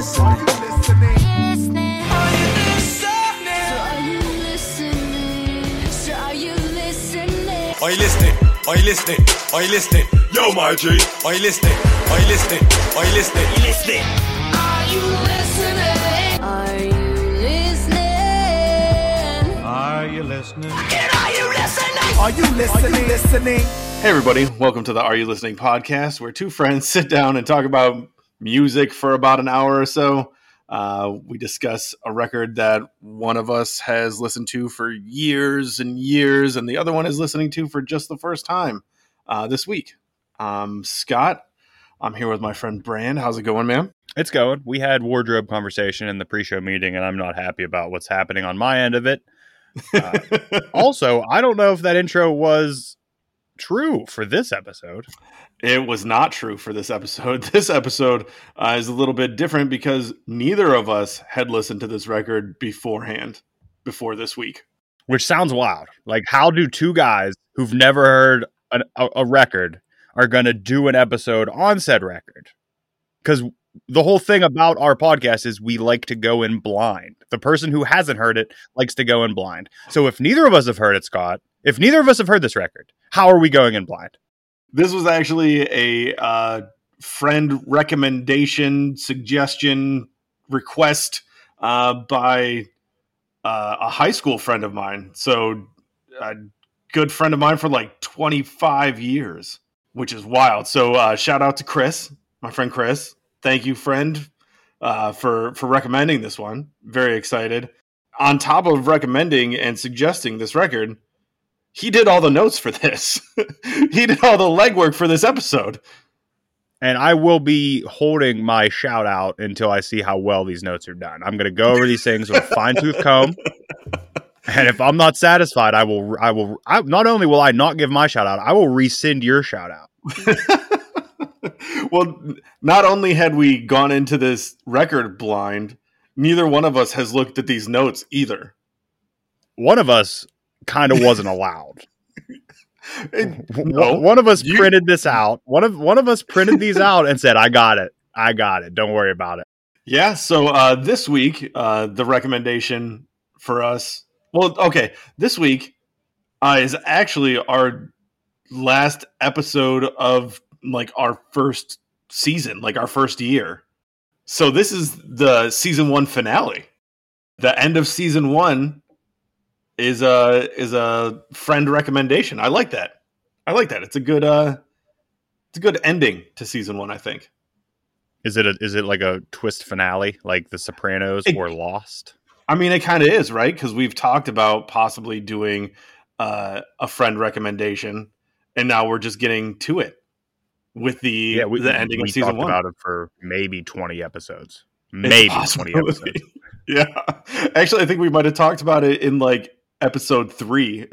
are you listening? Are you listening? Are you listening? Are you listening? Are you listening? Yo, my G. Are you listening? Are you listening? Are you listening? You listening? Are you listening? Are you listening? Are you listening? Are you listening? listening? Hey, everybody, welcome to the Are You Listening podcast, where two friends sit down and talk about music for about an hour or so. Uh, we discuss a record that one of us has listened to for years and years, and the other one is listening to for just the first time uh, this week. Um, Scott, I'm here with my friend Brand. How's it going, man? It's going. We had wardrobe conversation in the pre-show meeting, and I'm not happy about what's happening on my end of it. Uh, also, I don't know if that intro was true for this episode. It was not true for this episode. This episode uh, is a little bit different because neither of us had listened to this record beforehand, before this week. which sounds wild. Like, how do two guys who've never heard an, a, a record are going to do an episode on said record? Because the whole thing about our podcast is we like to go in blind. The person who hasn't heard it likes to go in blind. So if neither of us have heard it, Scott, if neither of us have heard this record, how are we going in blind? This was actually a uh, friend recommendation, suggestion, request uh, by uh, a high school friend of mine. So, a good friend of mine for like 25 years, which is wild. So, uh, shout out to Chris, my friend Chris. Thank you, friend, uh, for for recommending this one. Very excited. On top of recommending and suggesting this record, he did all the notes for this. he did all the legwork for this episode. And I will be holding my shout out until I see how well these notes are done. I'm going to go over these things with a fine tooth comb. And if I'm not satisfied, I will, I will, I, not only will I not give my shout out, I will rescind your shout out. well, not only had we gone into this record blind, neither one of us has looked at these notes either. One of us kind of wasn't allowed. One- One of us you- printed this out. One of one of us printed these out and said, "I got it. I got it. Don't worry about it." Yeah. So uh, this week, uh, the recommendation for us, well, okay, this week uh, is actually our last episode of like our first season, like our first year. So this is the season one finale. The end of season one is a is a friend recommendation. I like that. I like that. It's a good uh, it's a good ending to season one. I think. Is it a, is it like a twist finale, like The Sopranos It- or Lost? I mean, it kind of is, right? Because we've talked about possibly doing uh, a friend recommendation, and now we're just getting to it with the Yeah, we, the ending we of season talked one. about it for maybe twenty episodes, maybe twenty episodes. yeah, actually, I think we might have talked about it in like episode three,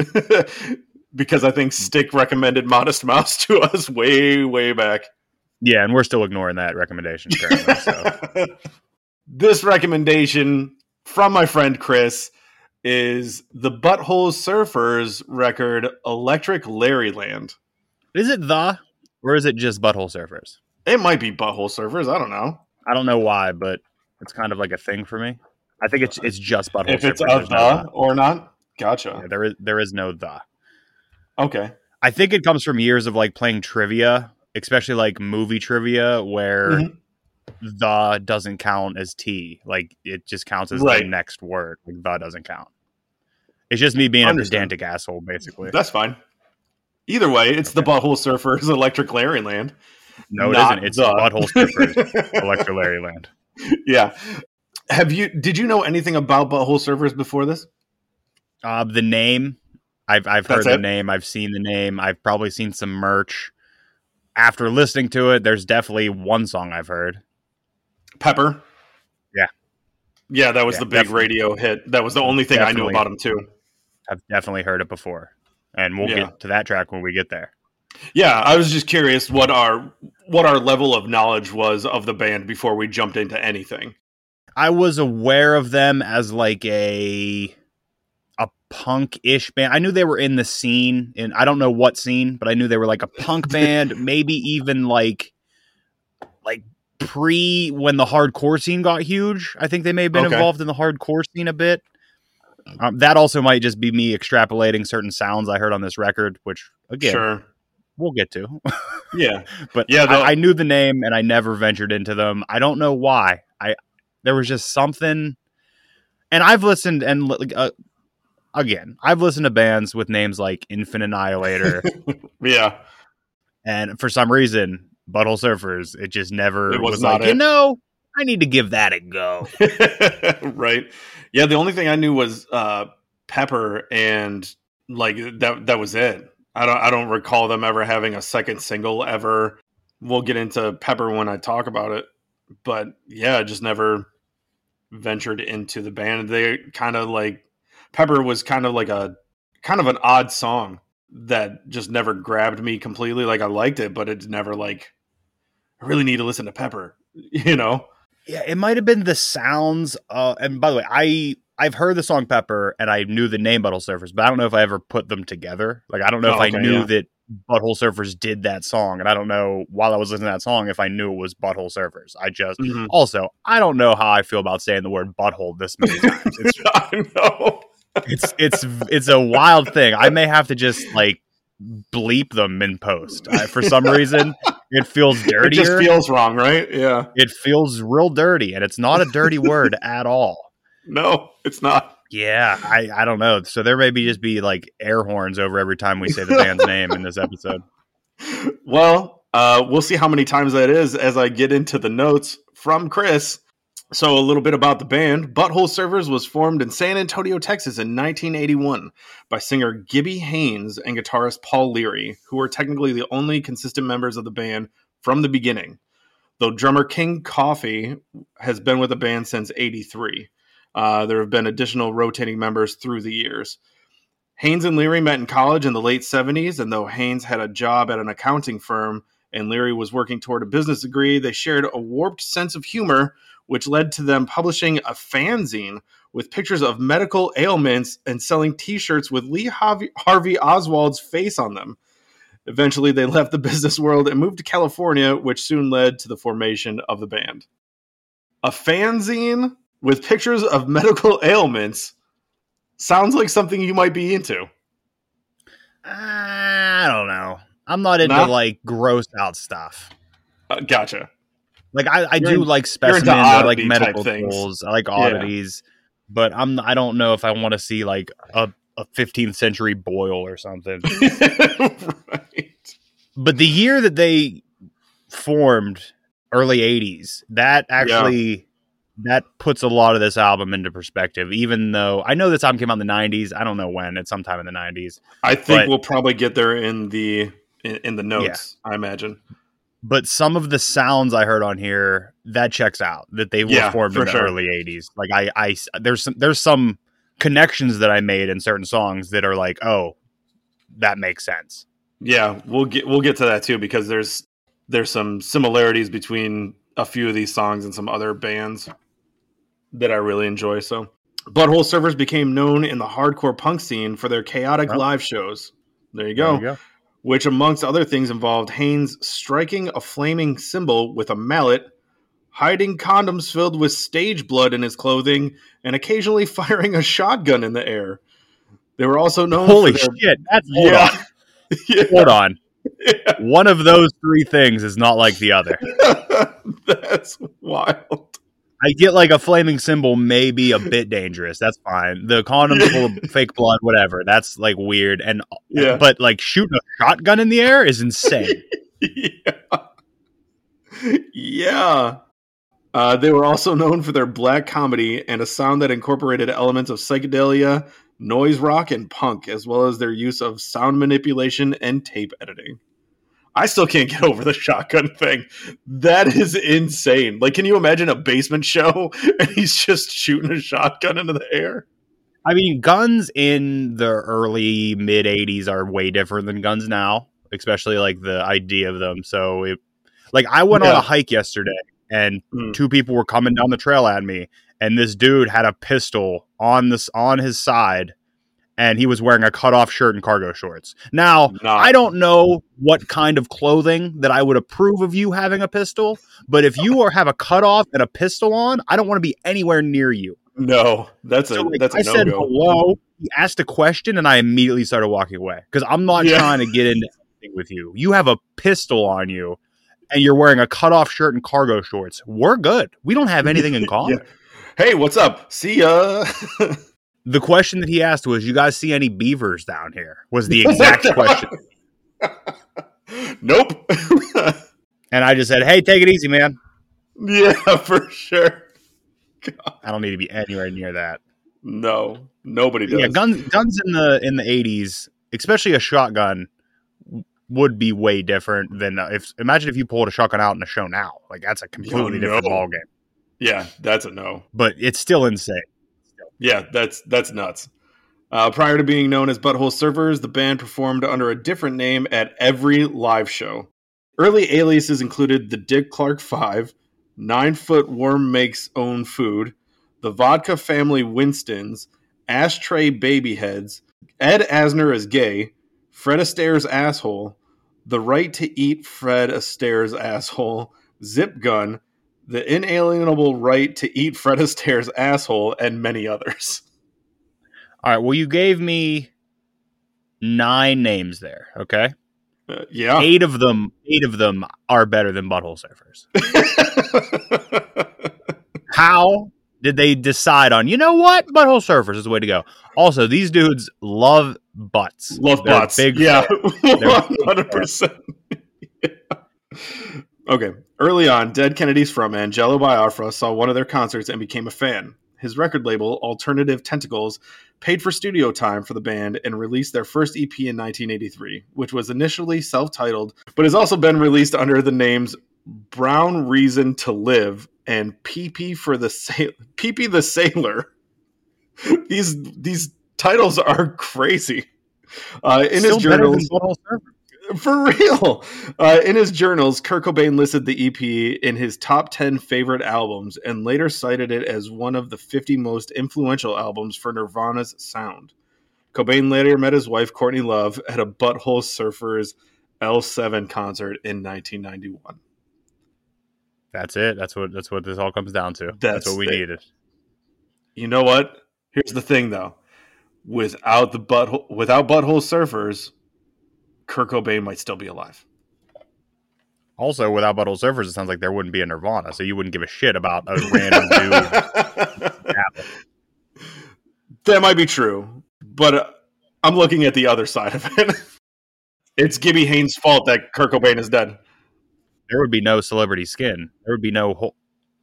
because I think Stick recommended Modest Mouse to us way, way back. Yeah, and we're still ignoring that recommendation currently. So. this recommendation from my friend Chris is the Butthole Surfers record Electric Larryland. Is it the or is it just Butthole Surfers? It might be Butthole Surfers. I don't know. I don't know why, but it's kind of like a thing for me. I think it's it's just Butthole surfers. if it's Surfers. a There's no the or not. Gotcha. Yeah, there is there is no the. Okay. I think it comes from years of like playing trivia, especially like movie trivia, where Mhm. the doesn't count as T. Like it just counts as Right. the next word. Like the doesn't count. It's just me being a pedantic asshole, basically. That's fine. Either way, it's the Butthole Surfers Electriclarryland. No, it isn't. It's the. Butthole Surfers, Electriclarryland. yeah. Have you did you know anything about Butthole Surfers before this? Uh, the name, I've I've heard That's the it? name. I've seen the name. I've probably seen some merch. After listening to it, there's definitely one song I've heard. Pepper. Yeah. Yeah, that was Yeah, the big definitely. radio hit. That was the only thing I knew about him too. I've definitely heard it before, and we'll Yeah. get to that track when we get there. Yeah, I was just curious what our what our level of knowledge was of the band before we jumped into anything. I was aware of them as like a punk-ish band. I knew they were in the scene, and I don't know what scene, but I knew they were like a punk band, maybe even like like pre when the hardcore scene got huge. I think they may have been Okay. involved in the hardcore scene a bit. Um, that also might just be me extrapolating certain sounds I heard on this record, which again Sure. we'll get to. Yeah. but Yeah, I, I knew the name and I never ventured into them. I don't know why. I there was just something, and I've listened and uh, again, I've listened to bands with names like Infant Annihilator, Yeah. and for some reason, Butthole Surfers, it just never It was was, not like you know. I need to give that a go. right. Yeah, the only thing I knew was uh Pepper and like that that was it. I don't I don't recall them ever having a second single ever. We'll get into Pepper when I talk about it. But yeah, I just never ventured into the band. They kind of like Pepper was kind of like a kind of an odd song that just never grabbed me completely. Like I liked it, but it's never like I really need to listen to Pepper, you know? Yeah, it might have been the sounds. Uh, and by the way, I I've heard the song Pepper and I knew the name Butthole Surfers, but I don't know if I ever put them together. Like I don't know Oh, if I knew yeah. that Butthole Surfers did that song, and I don't know while I was listening to that song if I knew it was Butthole Surfers. I just Mhm. also I don't know how I feel about saying the word butthole this many times. It's I know. It's it's it's a wild thing. I may have to just like bleep them in post I, for some reason. It feels It dirtier. just feels wrong, right? Yeah. it feels real dirty, and it's not a dirty word at all. No, it's not. Yeah, I, I don't know. So there may be just be like air horns over every time we say the band's name in this episode. Well, uh, we'll see how many times that is as I get into the notes from Chris. So, a little bit about the band. Butthole Surfers was formed in San Antonio, Texas in 1981 by singer Gibby Haynes and guitarist Paul Leary, who were technically the only consistent members of the band from the beginning. Though drummer King Coffee has been with the band since 83. Uh, there have been additional rotating members through the years. Haynes and Leary met in college in the late 70s, and though Haynes had a job at an accounting firm and Leary was working toward a business degree, they shared a warped sense of humor, which led to them publishing a fanzine with pictures of medical ailments and selling t shirts with Lee Harvey, Harvey Oswald's face on them. Eventually, they left the business world and moved to California, which soon led to the formation of the band. A fanzine with pictures of medical ailments sounds like something you might be into. I don't know. I'm not into Nah? like gross out stuff. Uh, gotcha. Like I, I do in- like specimens. I like medical tools. I like oddities, but I'm I don't know if I want to see like a, a 15th century boil or something. right. but the year that they formed, early 80s, that actually that puts a lot of this album into perspective. Even though I know this album came out in the 90s, I don't know when. It's sometime in the 90s. I think But- we'll probably get there in the in, in the notes. I imagine. But some of the sounds I heard on here that checks out that they were Yeah, formed for in the sure. early '80s. Like I, I there's some, there's some connections that I made in certain songs that are like, oh, that makes sense. Yeah, we'll get we'll get to that too because there's there's some similarities between a few of these songs and some other bands that I really enjoy. So, Butthole Surfers became known in the hardcore punk scene for their chaotic Oh. live shows. There you go. There you go. Which amongst other things involved Haynes striking a flaming cymbal with a mallet, hiding condoms filled with stage blood in his clothing, and occasionally firing a shotgun in the air. They were also known Holy their shit! That's hold yeah, on, yeah. hold on. One of those three things is not like the other. That's wild. I get like a flaming cymbal may be a bit dangerous. That's fine. The condom's full of fake blood, whatever. That's like weird. And Yeah. but like shooting a shotgun in the air is insane. yeah. yeah. Uh, they were also known for their black comedy and a sound that incorporated elements of psychedelia, noise rock, and punk, as well as their use of sound manipulation and tape editing. I still can't get over the shotgun thing. That is insane. Like, can you imagine a basement show and he's just shooting a shotgun into the air? I mean, guns in the early mid '80s are way different than guns now, especially like the idea of them. So, it, like, I went on a hike yesterday, and Mm. two people were coming down the trail at me, and this dude had a pistol on this on his side, and he was wearing a cutoff shirt and cargo shorts. Now, I don't know what kind of clothing that I would approve of you having a pistol, but if you are have a cutoff and a pistol on, I don't want to be anywhere near you. No, that's a So, like, that's a I no said go. hello. He asked a question, and I immediately started walking away because I'm not Yeah. trying to get into anything with you. You have a pistol on you, and you're wearing a cutoff shirt and cargo shorts. We're good. We don't have anything in common. Hey, what's up? See ya. The question that he asked was, "You guys see any beavers down here?" Was the exact question, nope. and I just said, "Hey, take it easy, man. yeah, for sure. I don't need to be anywhere near that." No, nobody does. Yeah, guns guns in the in the 80s, especially a shotgun, would be way different than uh, if. Imagine if you pulled a shotgun out in a show now. Like that's a completely different no. ball game. Yeah, that's a no. But it's still insane. Yeah, that's that's nuts. Uh, prior to being known as Butthole Surfers, the band performed under a different name at every live show. Early aliases included the Dick Clark Five, Nine Foot Worm Makes Own Food, the Vodka Family Winstons, Ashtray Babyheads, Ed Asner is Gay, Fred Astaire's Asshole, The Right to Eat Fred Astaire's Asshole, Zip Gun, The Inalienable Right to Eat Fred Astaire's Asshole, and many others. All right. Well, you gave me nine names there. Okay, Uh, yeah. eight of them, eight of them are better than Butthole Surfers. How did they decide on? You know what? Butthole Surfers is the way to go. Also, these dudes love butts. Love They're bots. Big yeah, one hundred percent. Okay, early on, Dead Kennedys frontman Jello Biafra saw one of their concerts and became a fan. His record label, Alternative Tentacles, paid for studio time for the band and released their first EP in 1983, which was initially self-titled, but has also been released under the names Brown Reason to Live and PP for the Sa- PP the Sailor. these these titles are crazy. Uh, in Still his better than journals, Butthole Surfers. for real. Uh, in his journals, Kurt Cobain listed the EP in his top 10 favorite albums and later cited it as one of the 50 most influential albums for Nirvana's sound. Cobain later met his wife, Courtney Love, at a Butthole Surfers L7 concert in 1991. That's it. That's what. That's what this all comes down to. That's, That's what we it. needed. You know what? Here's the thing, though. Without the butthole, without Butthole Surfers, Kurt Cobain might still be alive. Also, without Butthole Surfers, it sounds like there wouldn't be a Nirvana, so you wouldn't give a shit about a random dude. that might be true, but uh, I'm looking at the other side of it. it's Gibby Haynes' fault that Kurt Cobain is dead. There would be no celebrity skin. There would be no Hole.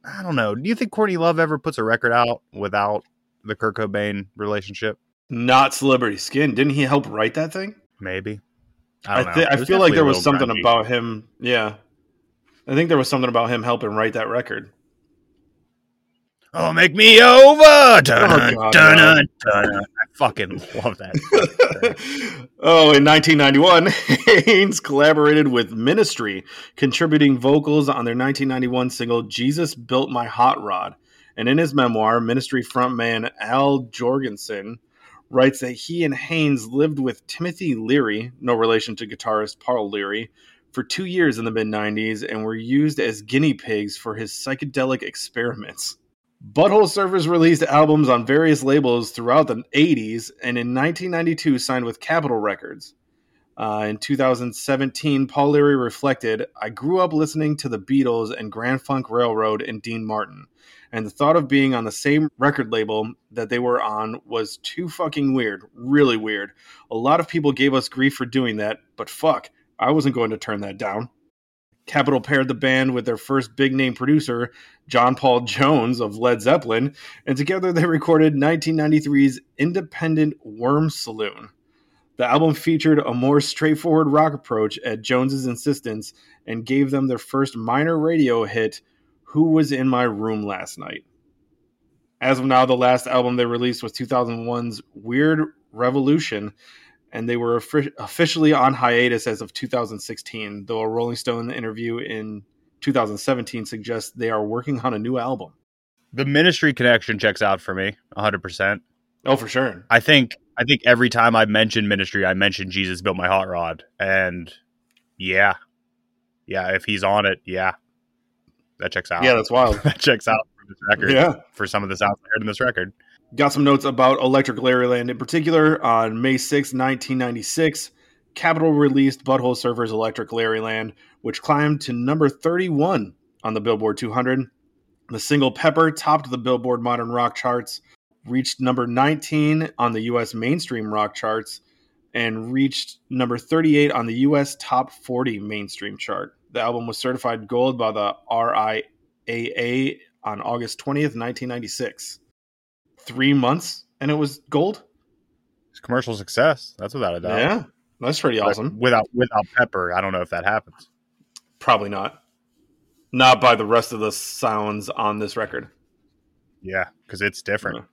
I don't know. Do you think Courtney Love ever puts a record out without the Kurt Cobain relationship? Not celebrity skin. Didn't he help write that thing? Maybe. I, I know. I feel like there was something grungy. about him. Yeah, I think there was something about him helping write that record. Oh, make me over! Oh, dun, God, dun, dun, dun. I fucking love that. oh, in 1991, Haynes collaborated with Ministry, contributing vocals on their 1991 single "Jesus Built My Hot Rod." And in his memoir, Ministry frontman Al Jourgensen writes that he and Haynes lived with Timothy Leary, no relation to guitarist Paul Leary, for two years in the mid 90s and were used as guinea pigs for his psychedelic experiments. Butthole Surfers released albums on various labels throughout the 80s and in 1992 signed with Capitol Records. Uh, in 2017, Paul Leary reflected, I grew up listening to the Beatles and Grand Funk Railroad and Dean Martin. And the thought of being on the same record label that they were on was too fucking weird. Really weird. A lot of people gave us grief for doing that, but fuck, I wasn't going to turn that down. Capitol paired the band with their first big name producer, John Paul Jones of Led Zeppelin, and together they recorded 1993's independent Worm Saloon. The album featured a more straightforward rock approach at Jones's insistence and gave them their first minor radio hit, Who Was in My Room Last Night. As of now, the last album they released was 2001's Weird Revolution, and they were offi- officially on hiatus as of 2016, though a Rolling Stone interview in 2017 suggests they are working on a new album. The ministry connection checks out for me 100%. Oh, for sure. I think I think every time I mention ministry, I mention Jesus built my hot rod, and yeah, yeah, if he's on it, yeah, that checks out. Yeah, that's wild. that checks out for this record. Yeah. for some of the sounds heard in this record. Got some notes about Electriclarryland in particular. On May 6, 1996, Capitol released Butthole Surfer's Electriclarryland, which climbed to number 31 on the Billboard 200. The single Pepper topped the Billboard Modern Rock charts, reached number 19 on the U.S. mainstream rock charts, and reached number 38 on the U.S. Top 40 mainstream chart. The album was certified gold by the RIAA on August 20th, 1996 three months and it was gold. It's commercial success. That's without a doubt. Yeah, that's pretty But awesome. Without without Pepper, I don't know if that happens. Probably not. Not by the rest of the sounds on this record. Yeah, because it's different.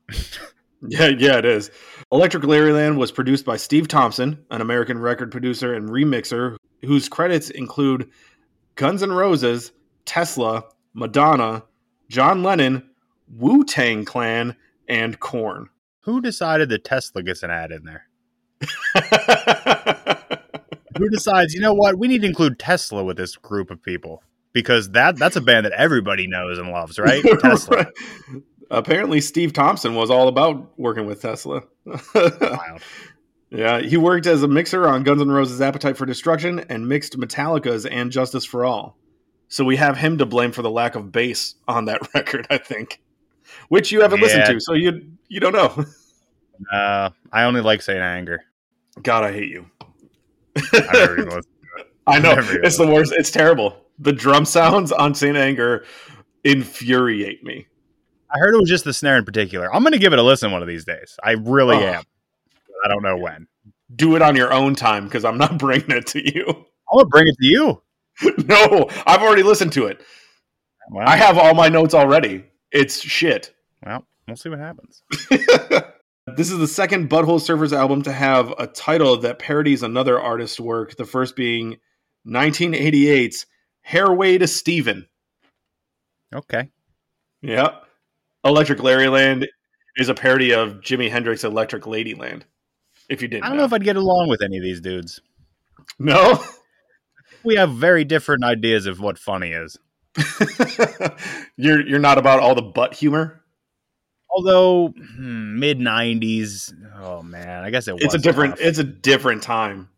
Yeah, yeah, it is. Electriclarryland was produced by Steve Thompson, an American record producer and remixer whose credits include Guns N' Roses, Tesla, Madonna, John Lennon, Wu Tang Clan, and Korn. Who decided that Tesla gets an ad in there? Who decides? You know what? We need to include Tesla with this group of people because that that's a band that everybody knows and loves, right? Tesla. Right. Apparently, Steve Thompson was all about working with Tesla. Wild. Yeah, he worked as a mixer on Guns N' Roses' Appetite for Destruction and mixed Metallica's and Justice for All. So we have him to blame for the lack of bass on that record, I think. Which you haven't listened to, so you you don't know. Uh, I only like Saint Anger. God, I hate you. I've never even listened. I know it's the worst. It's terrible. The drum sounds on Saint Anger infuriate me. I heard it was just the snare in particular. I'm going to give it a listen one of these days. I really Oh. am. I don't know when. Do it on your own time because I'm not bringing it to you. I'm to bring it to you. no, I've already listened to it. Well, I have all my notes already. It's shit. well, we'll see what happens. This is the second Butthole Surfers album to have a title that parodies another artist's work, the first being 1988's Hairway to Steven. Okay. Yeah. Electriclarryland is a parody of Jimi Hendrix's Electric Ladyland. If you didn't I don't know if I'd get along with any of these dudes. No? We have very different ideas of what funny is. you're you're not about all the butt humor? Although hmm, mid '90s, oh man, I guess it was. It's a different tough. it's a different time.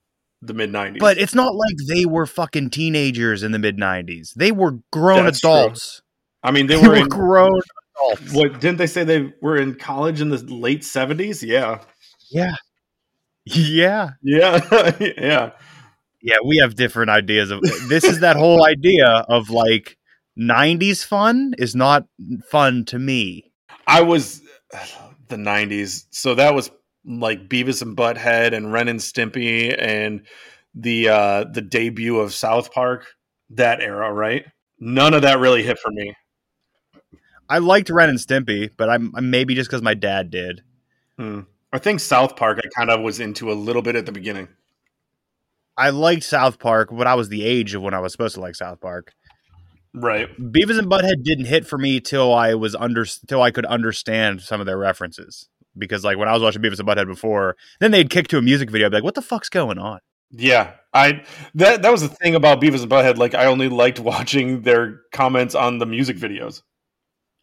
The mid 90s. but it's not like they were fucking teenagers in the mid '90s. They were grown That's true. adults. I mean they They were were in grown adults. What didn't they say they were in college in the late seventies? Yeah, Yeah, yeah, yeah, yeah. yeah. We have different ideas of this. Is that whole idea of like '90s fun is not fun to me. I was the nineties, so that was like Beavis and Butthead and Ren and Stimpy and the uh the debut of South Park. That era, right? None of that really hit for me. I liked Ren and Stimpy, but I'm I'm- maybe just because my dad did. Hmm. I think South Park I kind of was into a little bit at the beginning. I liked South Park, but I was the age of when I was supposed to like South Park. Right. Beavis and Butthead didn't hit for me till I was under till I could understand some of their references. Because like when I was watching Beavis and Butthead before, then they'd kick to a music video, I'd be like, "What the fuck's going on?" Yeah, I that that was the thing about Beavis and Butthead. Like, I only liked watching their comments on the music videos.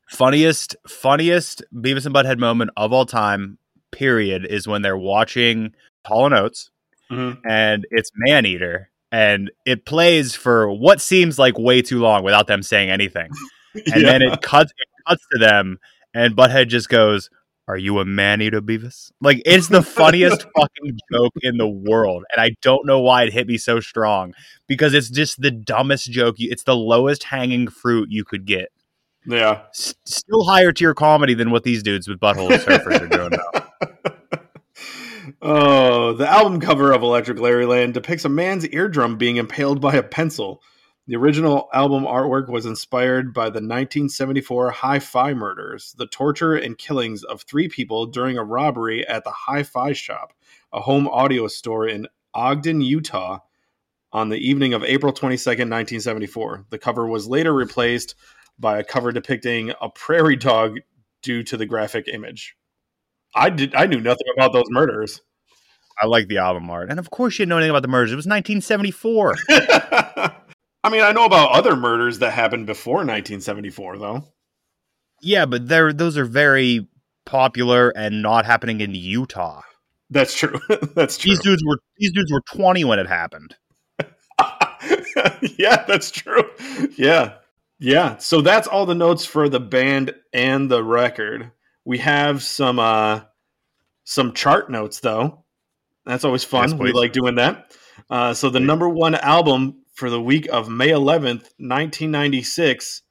Funniest, funniest Beavis and Butthead moment of all time, period, is when they're watching Hall and Oates, Mhm. and it's Maneater, and it plays for what seems like way too long without them saying anything, and then it cuts it cuts to them, and Butthead just goes. Are you a man eater, Beavis? Like it's the funniest fucking joke in the world, and I don't know why it hit me so strong because it's just the dumbest joke. You, it's the lowest hanging fruit you could get. yeah. S- still higher tier comedy than what these dudes with butthole surfers are doing now. oh, the album cover of Electriclarryland depicts a man's eardrum being impaled by a pencil. The original album artwork was inspired by the 1974 Hi Fi murders, the torture and killings of three people during a robbery at the Hi Fi Shop, a home audio store in Ogden, Utah, on the evening of April 22nd, 1974. The cover was later replaced by a cover depicting a prairie dog due to the graphic image. I did I knew nothing about those murders. I like the album art, and of course you didn't know anything about the murders. It was 1974. I mean, I know about other murders that happened before 1974 though. yeah, but they're those are very popular and not happening in Utah. That's true. That's true. These dudes were these dudes were 20 when it happened. yeah, that's true. Yeah. Yeah. So that's all the notes for the band and the record. We have some uh some chart notes though. That's always fun. Yes, we like doing that. Uh, so the number one album for the week of May 11th, 1996,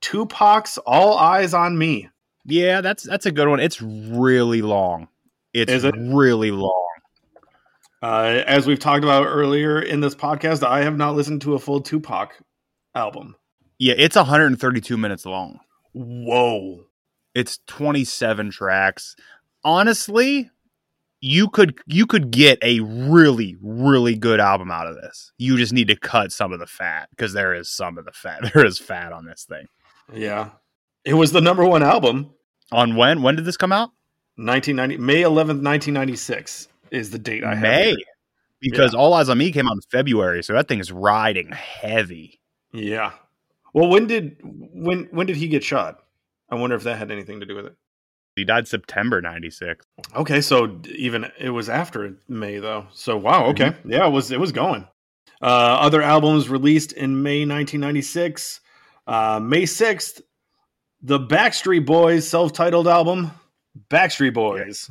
Tupac's All Eyez on Me. Yeah, that's that's a good one. It's really long. It's Is it? really long. Uh, as we've talked about earlier in this podcast, I have not listened to a full Tupac album. Yeah, it's 132 minutes long. Whoa. It's 27 tracks. Honestly, you could you could get a really really good album out of this. You just need to cut some of the fat because there is some of the fat. There is fat on this thing. Yeah. It was the number one album. On when? When did this come out? 1990 May 11th, 1996 is the date I have. May. here. Because All Eyez on Me came out in February, so that thing is riding heavy. Yeah. Well, when did when when did he get shot? I wonder if that had anything to do with it. He died September 96. Okay, so even it was after May though. So wow, okay. Yeah, it was it was going. Uh, other albums released in May 1996. Uh, May 6th, the Backstreet Boys self-titled album, Backstreet Boys.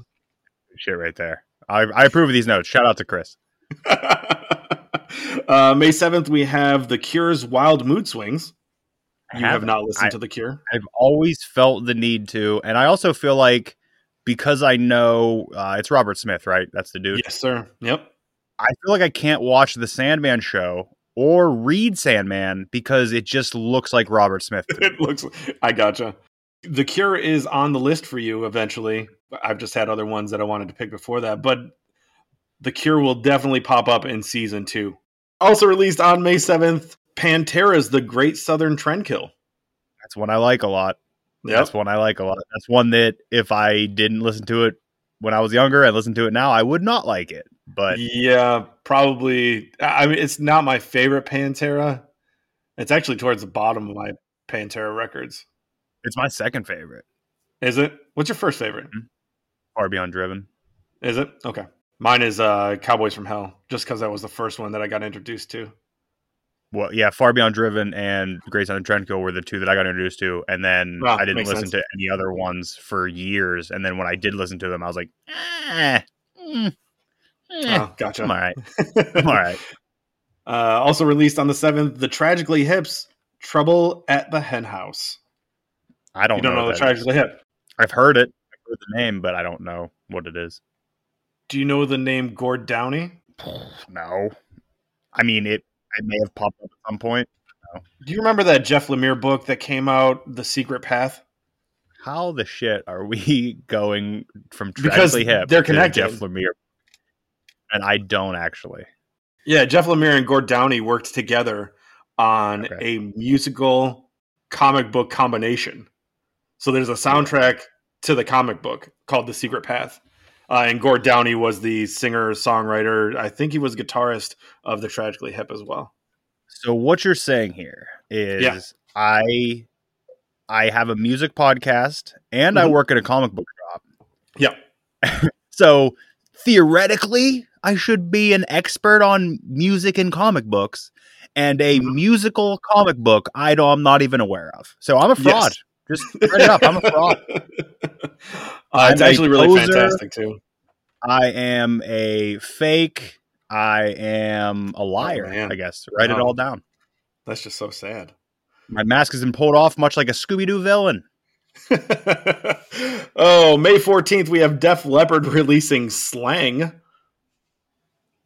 Shit right there. I, I approve of these notes. Shout out to Chris. uh, May 7th, we have The Cure's Wild Mood Swings. You have haven't. listened I- to The Cure? I've always felt the need to, and I also feel like because I know uh, it's Robert Smith, right? That's the dude. Yes, sir. Yep. I feel like I can't watch the Sandman show or read Sandman because it just looks like Robert Smith. it looks I gotcha. The Cure is on the list for you eventually. I've just had other ones that I wanted to pick before that, but The Cure will definitely pop up in season 2. Also released on May 7th, Pantera's The Great Southern Trendkill. That's one I like a lot. Yep. That's one I like a lot. That's one that if I didn't listen to it when I was younger and listen to it now, I would not like it. But yeah, probably I mean it's not my favorite Pantera. It's actually towards the bottom of my Pantera records. it's my second favorite. Is it? What's your first favorite? Far Beyond Driven. Is it? Okay. Mine is uh Cowboys from Hell, just because that was the first one that I got introduced to. Well, yeah, Far Beyond Driven and Great Southern Trendkill were the two that I got introduced to, and then Ah, I didn't listen sense. to any other ones for years. And then when I did listen to them, I was like, eh, mm, eh, Oh, gotcha. I'm all right. I'm all right. Uh, also released on the seventh, the Tragically Hips, Trouble at the Hen House. I don't, you don't know, what the that is. Tragically Hip. I've heard it. I've heard the name, but I don't know what it is. Do you know the name Gord Downie? No. I mean, it, it may have popped up at some point. Do you remember that Jeff Lemire book that came out, The Secret Path? How the shit are we going from Because Tragically Hip they're to connected. Jeff Lemire? And I don't actually. Yeah, Jeff Lemire and Gord Downie worked together on Okay. a musical comic book combination. So there's a soundtrack to the comic book called The Secret Path. Uh, and Gord Downie was the singer songwriter. I think he was guitarist of the Tragically Hip as well. So what you're saying here is Yeah. I I have a music podcast and I Mhm. work at a comic book shop. Yeah. So theoretically, I should be an expert on music and comic books, and a Mhm. musical comic book I don't, I'm not even aware of. So I'm a fraud. Just write it up. I'm a fraud. Uh, it's actually really poser. fantastic too. I am a fake. I am a liar. man. I guess. Write it all down. That's just so sad. My mask has been pulled off, much like a Scooby Doo villain. oh, May 14th, we have Def Leppard releasing Slang.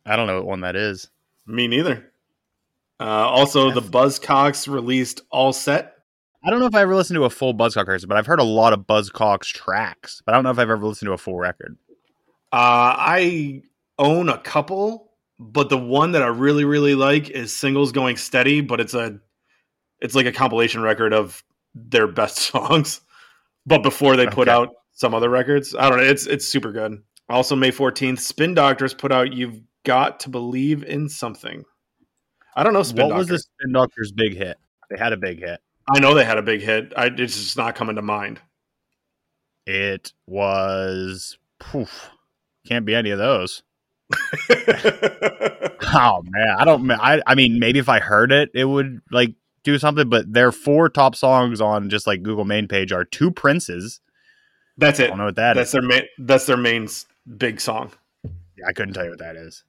I don't know what one that is. Me neither. Uh, also, Def- the Buzzcocks released All Set. I don't know if I ever listened to a full Buzzcock record, but I've heard a lot of Buzzcocks tracks. But I don't know if I've ever listened to a full record. Uh, I own a couple, but the one that I really, really like is Singles Going Steady, but it's a it's like a compilation record of their best songs. But before they put Okay. out some other records. I don't know. It's it's super good. Also, May 14th, Spin Doctors put out You've Got to Believe in Something. I don't know Spin what was the. Spin Doctors' big hit? They had a big hit. I know they had a big hit. I, it's just not coming to mind. It was poof. Can't be any of those. Oh man, I don't. I I mean, maybe if I heard it, it would like do something. But their four top songs on just like Google main page are two Princes. That's it. I don't know what that That's is. their main. That's their main big song. Yeah, I couldn't tell you what that is.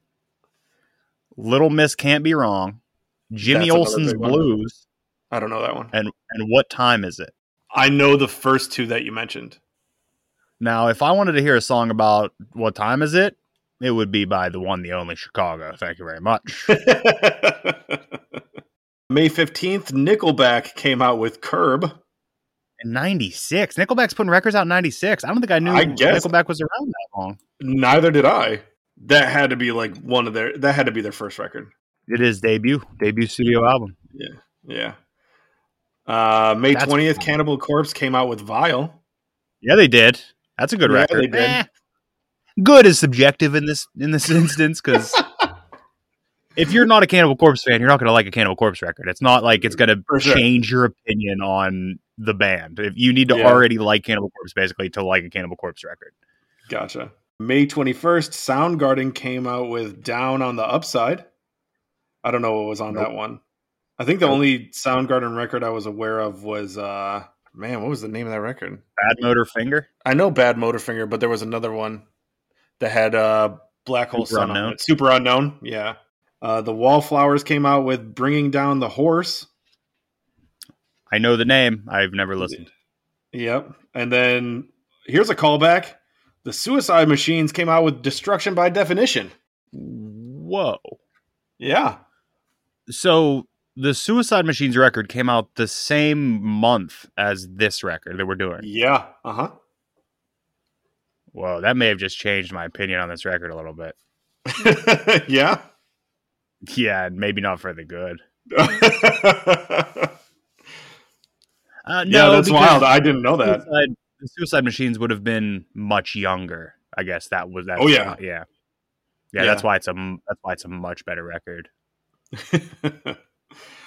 Little Miss can't be wrong. Jimmy That's Olsen's. Blues. I don't know that one. And and what time is it? I know the first two that you mentioned. Now, if I wanted to hear a song about what time is it, it would be by the one, the only Chicago. Thank you very much. May 15th, Nickelback came out with Curb. In '96, Nickelback's putting records out in '96. I don't think I knew I guess- Nickelback was around that long. Neither did I. That had to be like one of their that had to be their first record. It is debut, debut studio album. Yeah. Yeah. Uh, May 20th. Cannibal Corpse came out with Vile. Yeah, they did. That's a good Yeah, record. they did. Eh. Good is subjective in this in this instance because if you're not a Cannibal Corpse fan, you're not going to like a Cannibal Corpse record. It's not like it's going to sure. change your opinion on the band. If you need to Yeah. already like Cannibal Corpse basically to like a Cannibal Corpse record. Gotcha. May 21st, Soundgarden came out with Down on the Upside. I don't know what was on Nope. that one. I think the only Soundgarden record I was aware of was uh man, what was the name of that record? Badmotorfinger. I know Badmotorfinger, but there was another one that had uh Black Hole Super Sun on Unknown? it. Superunknown, yeah. Uh, the Wallflowers came out with Bringing Down the Horse. I know the name. I've never listened. Yep. And then here's a callback. The Suicide Machines came out with Destruction by Definition. Whoa. Yeah. So the Suicide Machines record came out the same month as this record that we're doing. Yeah. Uh huh. Whoa, that may have just changed my opinion on this record a little bit. yeah. Yeah, maybe not for the good. yeah, Uh, no, that's wild. I didn't know that. Suicide, the Suicide Machines would have been much younger. I guess that was that. Oh, yeah. yeah, yeah. Yeah. That's why it's a that's why it's a much better record.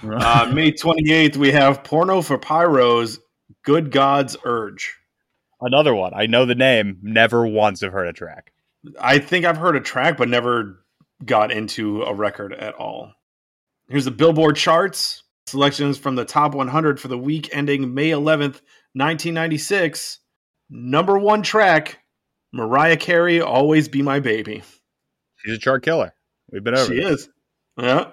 uh, May 28th, we have Porno for Pyros, Good God's Urge. Another one. I know the name. Never once have heard a track. I think I've heard a track, but never got into a record at all. Here's the Billboard charts selections from the top 100 for the week ending May 11th, 1996. Number one track Mariah Carey, Always Be My Baby. She's a chart killer. We've been over. She is. Yeah.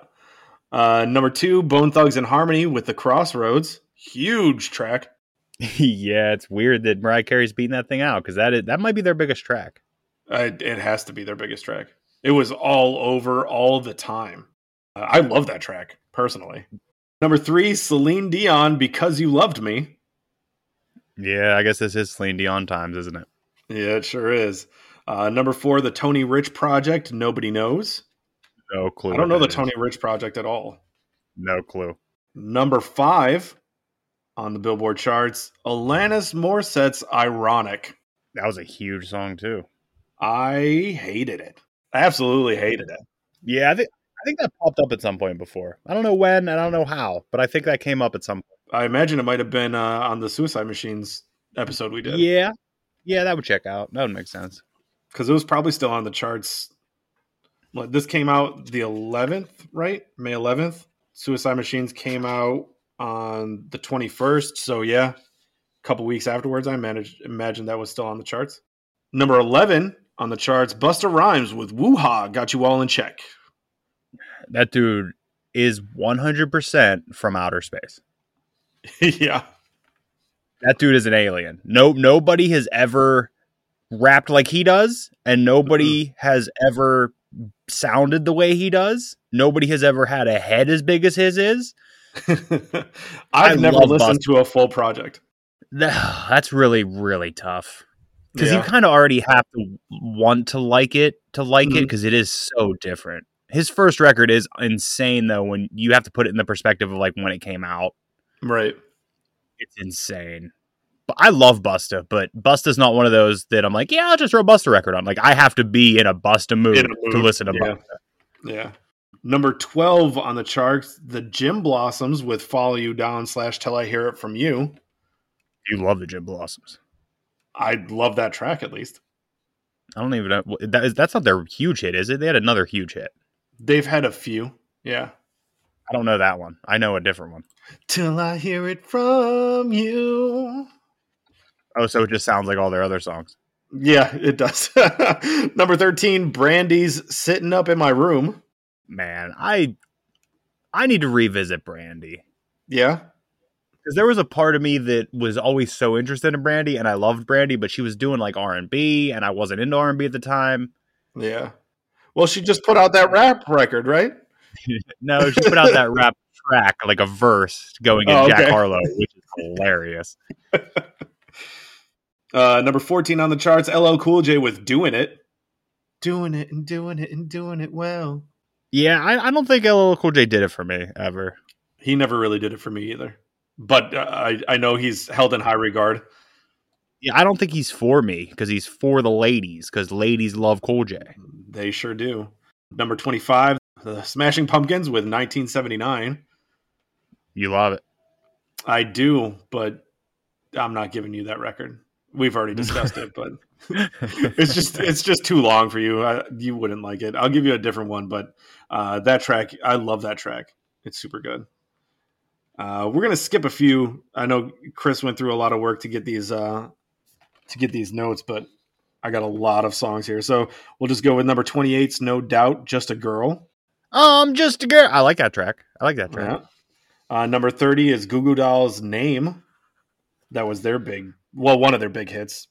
Uh, number two, Bone Thugs and Harmony with the Crossroads. Huge track. yeah, it's weird that Mariah Carey's beating that thing out because that is, that might be their biggest track. Uh, it has to be their biggest track. It was all over all the time. Uh, I love that track personally. Number three, Celine Dion, "Because You Loved Me." Yeah, I guess this is Celine Dion times, isn't it? Yeah, it sure is. Uh, number four, the Tony Rich Project. Nobody knows. No clue. I don't know the is. Tony Rich Project at all. No clue. Number five on the Billboard charts, Alanis Morissette's "Ironic." That was a huge song too. I hated it. I absolutely hated it. Yeah, I think I think that popped up at some point before. I don't know when, and I don't know how, but I think that came up at some point. I imagine it might have been uh, on the Suicide Machines episode we did. Yeah, yeah, that would check out. That would make sense. because it was probably still on the charts. Well, this came out the 11th, right? May 11th. Suicide Machines came out on the 21st. So yeah, a couple weeks afterwards, I managed imagine that was still on the charts. Number 11 on the charts, Busta Rhymes with Woo Ha got you all in check. That dude is 100% from outer space. yeah. That dude is an alien. No, nobody has ever rapped like he does, and nobody has ever sounded the way he does. Nobody has ever had a head as big as his is. I've I never listened to a full project. That's really, really tough because you kind of already have to want to like it to like it Mhm. because it is so different. His first record is insane though. When you have to put it in the perspective of like when it came out, Right. it's insane. But I love Busta, but Busta's not one of those that I'm like, yeah, I'll just throw a Busta record on. Like I have to be in a Busta mood, In a to listen to yeah. Busta. Yeah. Number 12 on the charts, the Gin Blossoms with Follow You Down slash Till I Hear It From You. You love the Gin Blossoms. I love that track at least. I don't even know that is that's not their huge hit, is it? They had another huge hit. They've had a few. Yeah. I don't know that one. I know a different one. Till I hear it from you. Oh, so it just sounds like all their other songs. Yeah, it does. Number 13, Brandy's Sitting Up in My Room. Man, I I need to revisit Brandy. Yeah. because there was a part of me that was always so interested in Brandy, and I loved Brandy, but she was doing like R and I wasn't into R and B at the time. Yeah. Well, she just put out that rap record, right? No, she put out that rap track, like a verse going in Oh, Jack. Harlow, which is hilarious. Uh, number 14 on the charts, LL Cool J with Doing It. Doing it and doing it and doing it well. Yeah, I, I don't think LL Cool J did it for me ever. He never really did it for me either. But uh, I, I know he's held in high regard. Yeah, I don't think he's for me because he's for the ladies because ladies love Cool J. They sure do. Number 25, the Smashing Pumpkins with 1979. You love it. I do, but I'm not giving you that record. We've already discussed it, but it's just it's just too long for you. I, you wouldn't like it. I'll give you a different one, but uh, that track, I love that track. It's super good. Uh, we're gonna skip a few. I know Chris went through a lot of work to get these uh, to get these notes, but I got a lot of songs here, so we'll just go with number 28's "No Doubt," "Just a Girl." I'm just a girl. I like that track. I like that track. Yeah. Uh, number 30 is Goo Goo Dolls' Name. That was their big, well, one of their big hits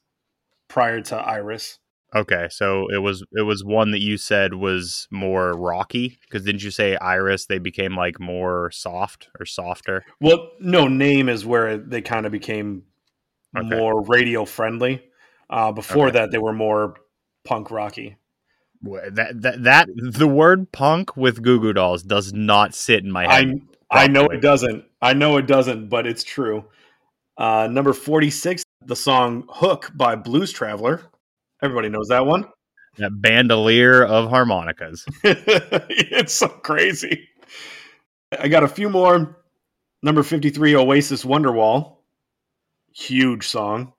prior to Iris. Okay, so it was it was one that you said was more rocky because didn't you say Iris? They became like more soft or softer. Well, no, Name is where they kind of became Okay. more radio friendly. Uh, before Okay. that, they were more punk rocky. That that that the word punk with Goo Goo Dolls does not sit in my I head. I know it doesn't. I know it doesn't, but it's true. Uh, number 46, the song Hook by Blues Traveler. Everybody knows that one. that bandolier of harmonicas. it's so crazy. I got a few more. Number 53, Oasis Wonderwall. Huge song.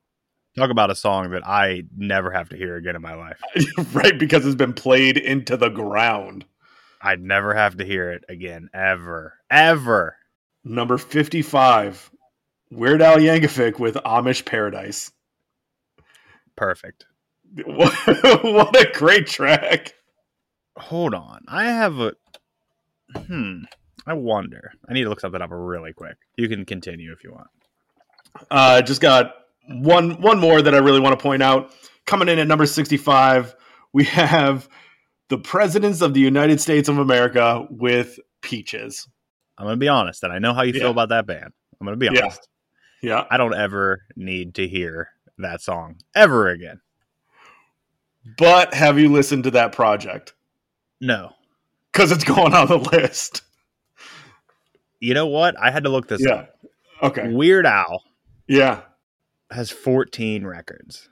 Talk about a song that I never have to hear again in my life. right, because it's been played into the ground. I'd never have to hear it again, ever, ever. Number 55, Weird Al Yankovic with Amish Paradise. Perfect. what a great track. Hold on, I have a. Hmm. I wonder. I need to look something up really quick. You can continue if you want. Uh, just got one one more that I really want to point out. Coming in at number 65, we have the presidents of the United States of America with Peaches. I'm gonna be honest, and I know how you Yeah. feel about that band. I'm gonna be honest. Yeah. I don't ever need to hear that song ever again. But have you listened to that project? No. Because it's going on the list. You know what? I had to look this Yeah. up. Okay. Weird Al Yeah. has 14 records.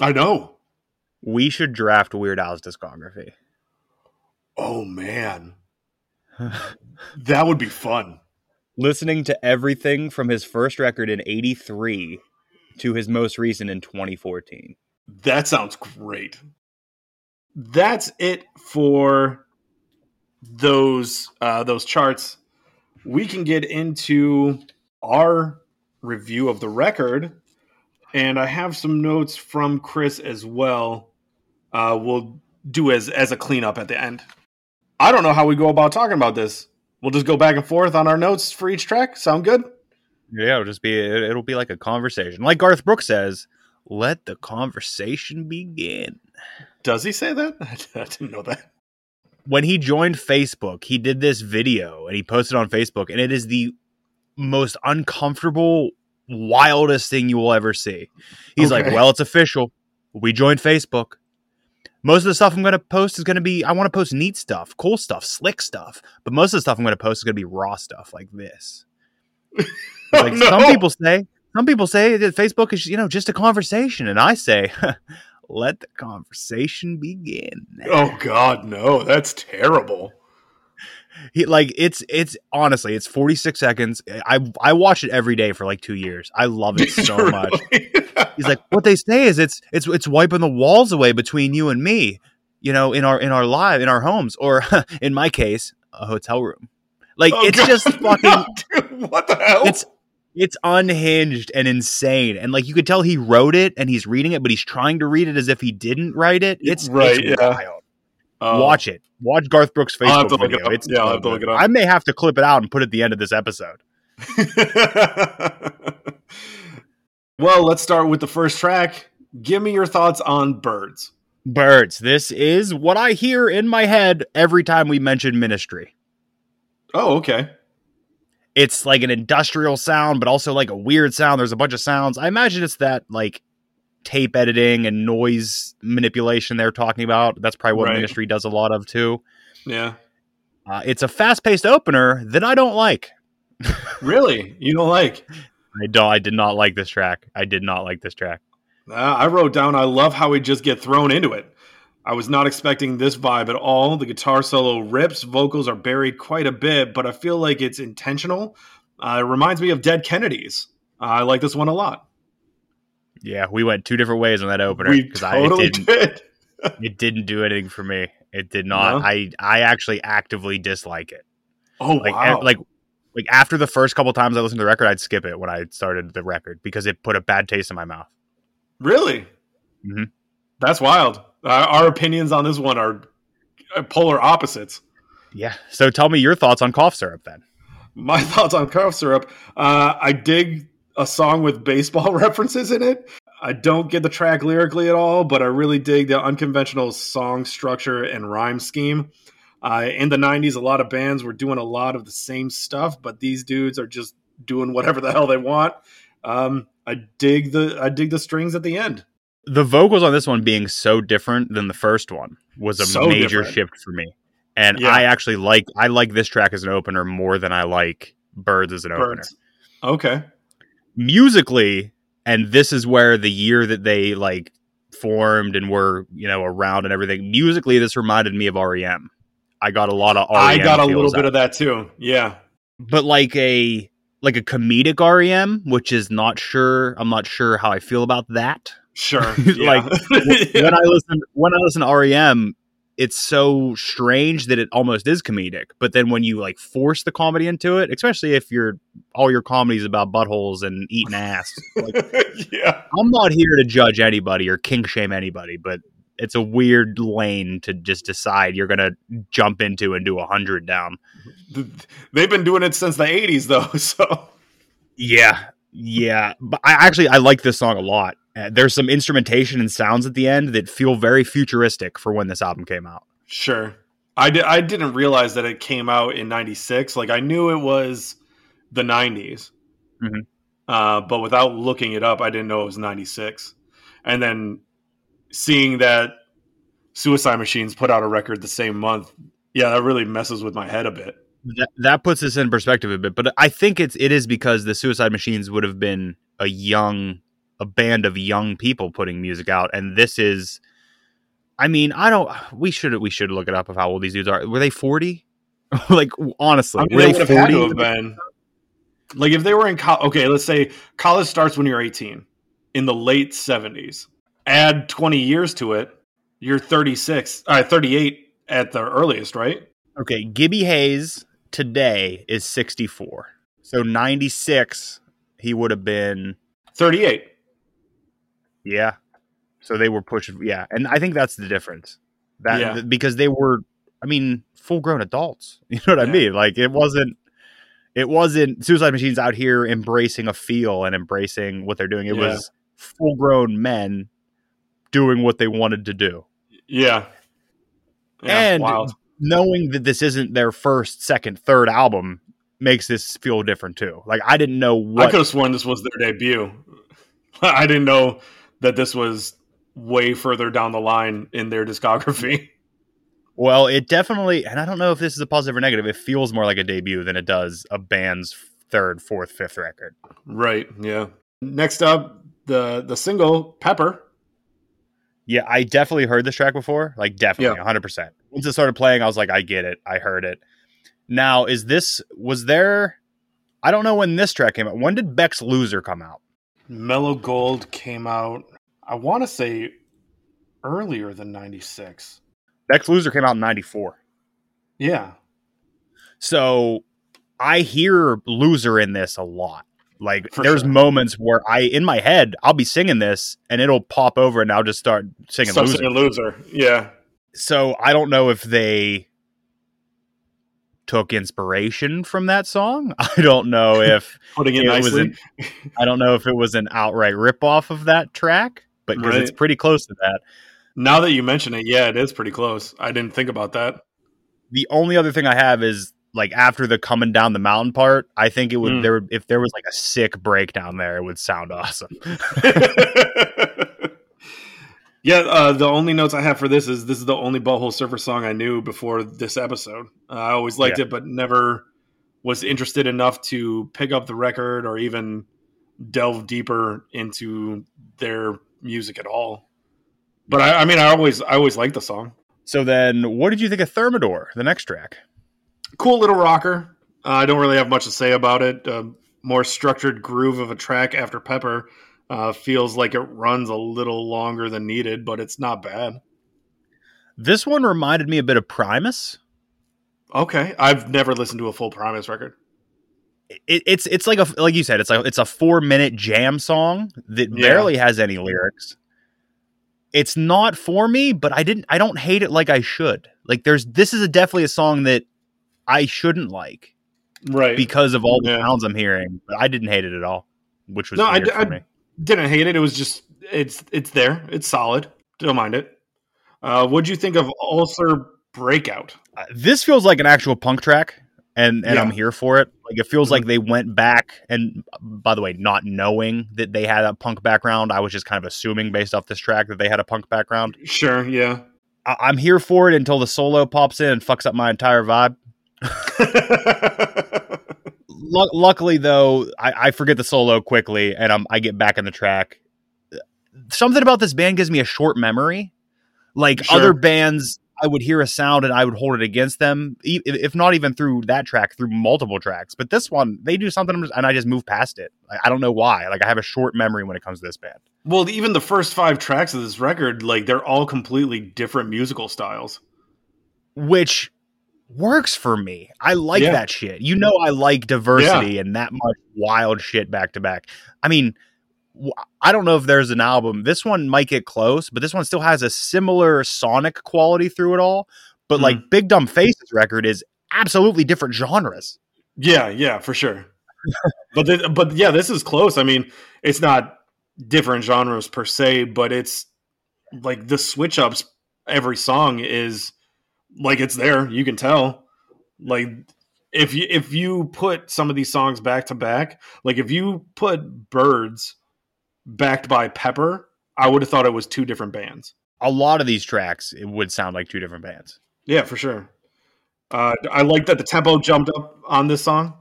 I know. We should draft Weird Al's discography. Oh, man. That would be fun. Listening to everything from his first record in 83 to his most recent in 2014. That sounds great. that's it for those uh, those charts. We can get into our review of the record, and I have some notes from Chris as well. Uh, we'll do as as a cleanup at the end. I don't know how we go about talking about this. We'll just go back and forth on our notes for each track. Sound good? Yeah, it'll just be it, it'll be like a conversation. Like Garth Brooks says, let the conversation begin. Does he say that? I didn't know that. When he joined Facebook, he did this video and he posted on Facebook, and it is the most uncomfortable, wildest thing you will ever see. He's like, Well, it's official. We joined Facebook. Most of the stuff I'm going to post is going to be, I want to post neat stuff, cool stuff, slick stuff. But most of the stuff I'm going to post is going to be raw stuff like this. Oh, like no. some people say, some people say that Facebook is, you know, just a conversation. And I say, let the conversation begin. Oh God, no! That's terrible. He like it's it's honestly it's 46 seconds. I I watch it every day for like 2 years. I love it so much. He's like what they say is it's it's it's wiping the walls away between you and me, you know, in our in our live in our homes or in my case, a hotel room. Like Oh, it's God, just fucking no, dude, what the hell? it's it's unhinged and insane. And like you could tell he wrote it and he's reading it, but he's trying to read it as if he didn't write it. It's Right, it's yeah. wild. Oh. Watch it. Watch Garth Brooks' Facebook it video. It's Yeah, I'll have to look it up. I may have to clip it out and put it at the end of this episode. Well, let's start with the first track. Give me your thoughts on birds. Birds. This is what I hear in my head every time we mention ministry. Oh, okay. It's like an industrial sound, but also like a weird sound. There's a bunch of sounds. I imagine it's that like tape editing and noise manipulation they're talking about. That's probably what Right. ministry does a lot of too. Yeah. Uh, it's a fast paced opener that I don't like. Really? You don't like? I don't. I did not like this track. I did not like this track. Uh, I wrote down, I love how we just get thrown into it. I was not expecting this vibe at all. The guitar solo rips, vocals are buried quite a bit, but I feel like it's intentional. Uh, it reminds me of Dead Kennedys. Uh, I like this one a lot. Yeah, we went two different ways on that opener We because totally I it didn't. It didn't do anything for me. It did not. No? I I actually actively dislike it. Oh, Like wow. like like after the first couple times I listened to the record, I'd skip it when I started the record because it put a bad taste in my mouth. really? Mhm. That's wild. Uh, our opinions on this one are uh, polar opposites. Yeah. So tell me your thoughts on cough syrup then. My thoughts on cough syrup. Uh, I dig a song with baseball references in it. I don't get the track lyrically at all, but I really dig the unconventional song structure and rhyme scheme. Uh, in the 90s, a lot of bands were doing a lot of the same stuff, but these dudes are just doing whatever the hell they want. Um, I dig the I dig the strings at the end. The vocals on this one being so different than the first one was a So major different. shift for me. And Yeah. I actually like I like this track as an opener more than I like Birds as an opener. Okay. musically and this is where the year that they like formed and were you know around and everything musically this reminded me of rem i got a lot of rem I got a little bit out- of that too. Yeah. but like a like a comedic rem which is not sure i'm not sure how i feel about that Sure. Like, Yeah. when i listen when i listen to rem it's so strange that it almost is comedic but then when you like force the comedy into it especially if you're all your comedies about buttholes and eating ass like, yeah. I'm not here to judge anybody or king shame anybody, but it's a weird lane to just decide you're gonna jump into and do a hundred down. They've been doing it since the 80s, though. So, Yeah, yeah. But I actually I like this song a lot. Uh, there's some instrumentation and sounds at the end that feel very futuristic for when this album came out. sure. I, di- I didn't realize that it came out in 96. Like, I knew it was the 90s. Mhm. Uh, but without looking it up, I didn't know it was 96. And then seeing that Suicide Machines put out a record the same month, yeah, that really messes with my head a bit. That, that puts this in perspective a bit, but I think it's it is because the Suicide Machines would have been a young a band of young people putting music out, and this is. I mean, I don't. We should we should look it up of how old these dudes are. Were they forty? like honestly, I mean, were they they would have had to forty? have been. Like if they were in college, okay, let's say college starts when you're 18 in the late 70s. Add 20 years to it, You're 36, uh, 38 at the earliest, right? Okay, Gibby Haynes today is 64. So 96, he would have been 38. Yeah. So they were pushing, yeah, and I think that's the difference. That Yeah. because they were, I mean, full grown adults. You know what I mean? Like it wasn't, it wasn't Suicide Machines out here embracing a feel and embracing what they're doing. It Yeah. was full grown men doing what they wanted to do, Yeah. Yeah, and wild. knowing that this isn't their first, second, third album makes this feel different too. Like I didn't know what I could have sworn this was their debut. I didn't know that this was way further down the line in their discography. Well, it definitely, and I don't know if this is a positive or negative. It feels more like a debut than it does a band's third, fourth, fifth record. Right. Yeah. Next up, the the single Pepper. Yeah, I definitely heard this track before. Like, definitely, Yeah. 100%. Once it started playing, I was like, I get it. I heard it. Now, is this, was there, I don't know when this track came out. When did Beck's Loser come out? Mellow Gold came out. I want to say earlier than '96. Beck's Loser came out in 94. Yeah. So I hear Loser in this a lot. Like, For there's sure. moments where I, in my head, I'll be singing this and it'll pop over and I'll just start singing Loser. singing loser. Yeah. so I don't know if they took inspiration from that song. I don't know if Putting it It was nicely. an- I don't know if it was an outright ripoff of that track, but because it's pretty close to that. now that you mention it, yeah, it is pretty close. I didn't think about that. The only other thing I have is like after the coming down the mountain part, I think it would Mm. there would, if there was like a sick breakdown there, it would sound awesome. yeah, uh, the only notes I have for this is this is the only Butthole Surfer song I knew before this episode. Uh, I always liked Yeah. it, but never was interested enough to pick up the record or even delve deeper into their music at all. But I, I mean, I always, I always liked the song. So then, what did you think of Thermidor, the next track? Cool little rocker. Uh, I don't really have much to say about it. Uh, more structured groove of a track after Pepper. Uh, feels like it runs a little longer than needed, but it's not bad. This one reminded me a bit of Primus. Okay, I've never listened to a full Primus record. it, it's it's like a like you said it's like it's a four minute jam song that Yeah. barely has any lyrics it's not for me but i didn't i don't hate it like i should like there's this is a, definitely a song that i shouldn't like Right. because of all the Yeah. sounds i'm hearing but i didn't hate it at all which was No, I weird d- for I- Didn't hate it. It was just it's it's there. It's solid. Don't mind it. Uh, what'd you think of Ulcer Breakout? Uh, this feels like an actual punk track and and Yeah. i'm here for it like it feels Mhm. like they went back and by the way not knowing that they had a punk background i was just kind of assuming based off this track that they had a punk background Sure, yeah. I- I'm here for it until the solo pops in and fucks up my entire vibe. Lu- luckily, though, I-, I forget the solo quickly and I'm, I get back in the track. Something about this band gives me a short memory. Like Sure. other bands, I would hear a sound and I would hold it against them, if not even through that track, through multiple tracks. But this one, they do something and I just move past it. I don't know why. Like I have a short memory when it comes to this band. well, even the first five tracks of this record, like they're all completely different musical styles. which works for me. I like Yeah. that shit. You know, I like diversity and that much wild shit back to back. I mean, I don't know if there's an album. This one might get close, but this one still has a similar sonic quality through it all. But Hmm. like Big Dumb Faces record is absolutely different genres. Yeah, yeah, for sure. but the, but yeah, this is close. I mean, it's not different genres per se, but it's like the switch ups every song is like it's there. You can tell. Like if you if you put some of these songs back to back, like if you put Birds backed by Pepper, I would have thought it was two different bands. A lot of these tracks it would sound like two different bands. Yeah, for sure. Uh, I like that the tempo jumped up on this song.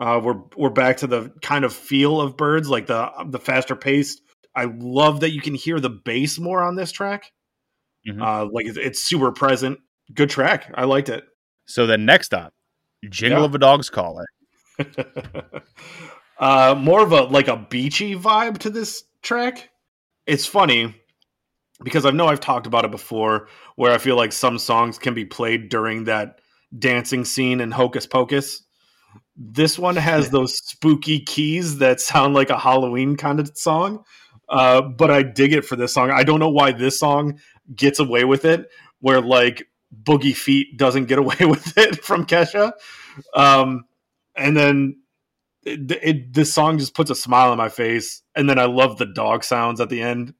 Uh, we're we're back to the kind of feel of birds, like the the faster paced. I love that you can hear the bass more on this track. Mhm. Uh, like it's, it's super present. Good track. I liked it. So then next up, Jingle Yeah. of a Dog's Collar. uh, more of a like a beachy vibe to this track. It's funny. because I know I've talked about it before, where I feel like some songs can be played during that dancing scene in Hocus Pocus. This one has those spooky keys that sound like a Halloween kind of song, uh, but I dig it for this song. I don't know why this song gets away with it, where like Boogie Feet doesn't get away with it from Kesha. Um, and then it, it, this song just puts a smile on my face. And then I love the dog sounds at the end.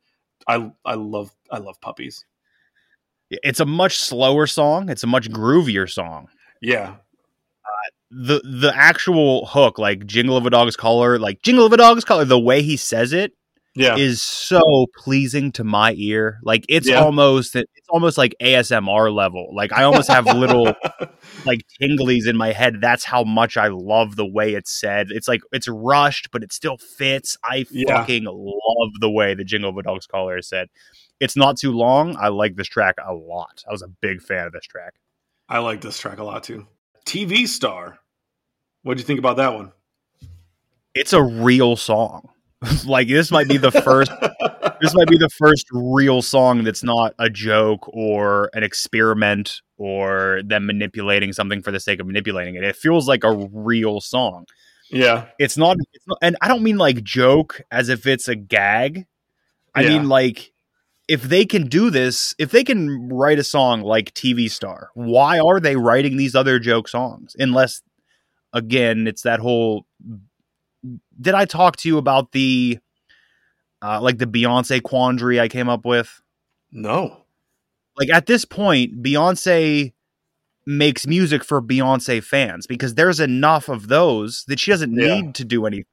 I I love I love puppies. It's a much slower song. It's a much groovier song. Yeah, The the actual hook, like "Jingle of a Dog's Collar," like "Jingle of a Dog's Collar," the way he says it yeah, is so pleasing to my ear. Like it's Yeah. almost it's almost like ASMR level. Like I almost have little like tinglies in my head. That's how much I love the way it's said. It's like it's rushed, but it still fits. I Yeah. fucking love the way the Jingle of a Dog's Collar is said. It's not too long. I like this track a lot. I was a big fan of this track. I like this track a lot too. TV star. What'd you think about that one? It's a real song. like this might be the first this might be the first real song that's not a joke or an experiment or them manipulating something for the sake of manipulating it. It feels like a real song. yeah, It's not, it's not and I don't mean like joke as if it's a gag. I Yeah. mean like if they can do this, if they can write a song like TV Star, why are they writing these other joke songs? Unless again, it's that whole did I talk to you about the uh, like the Beyonce quandary I came up with? no, Like at this point, Beyonce makes music for Beyonce fans because there's enough of those that she doesn't Yeah. need to do anything.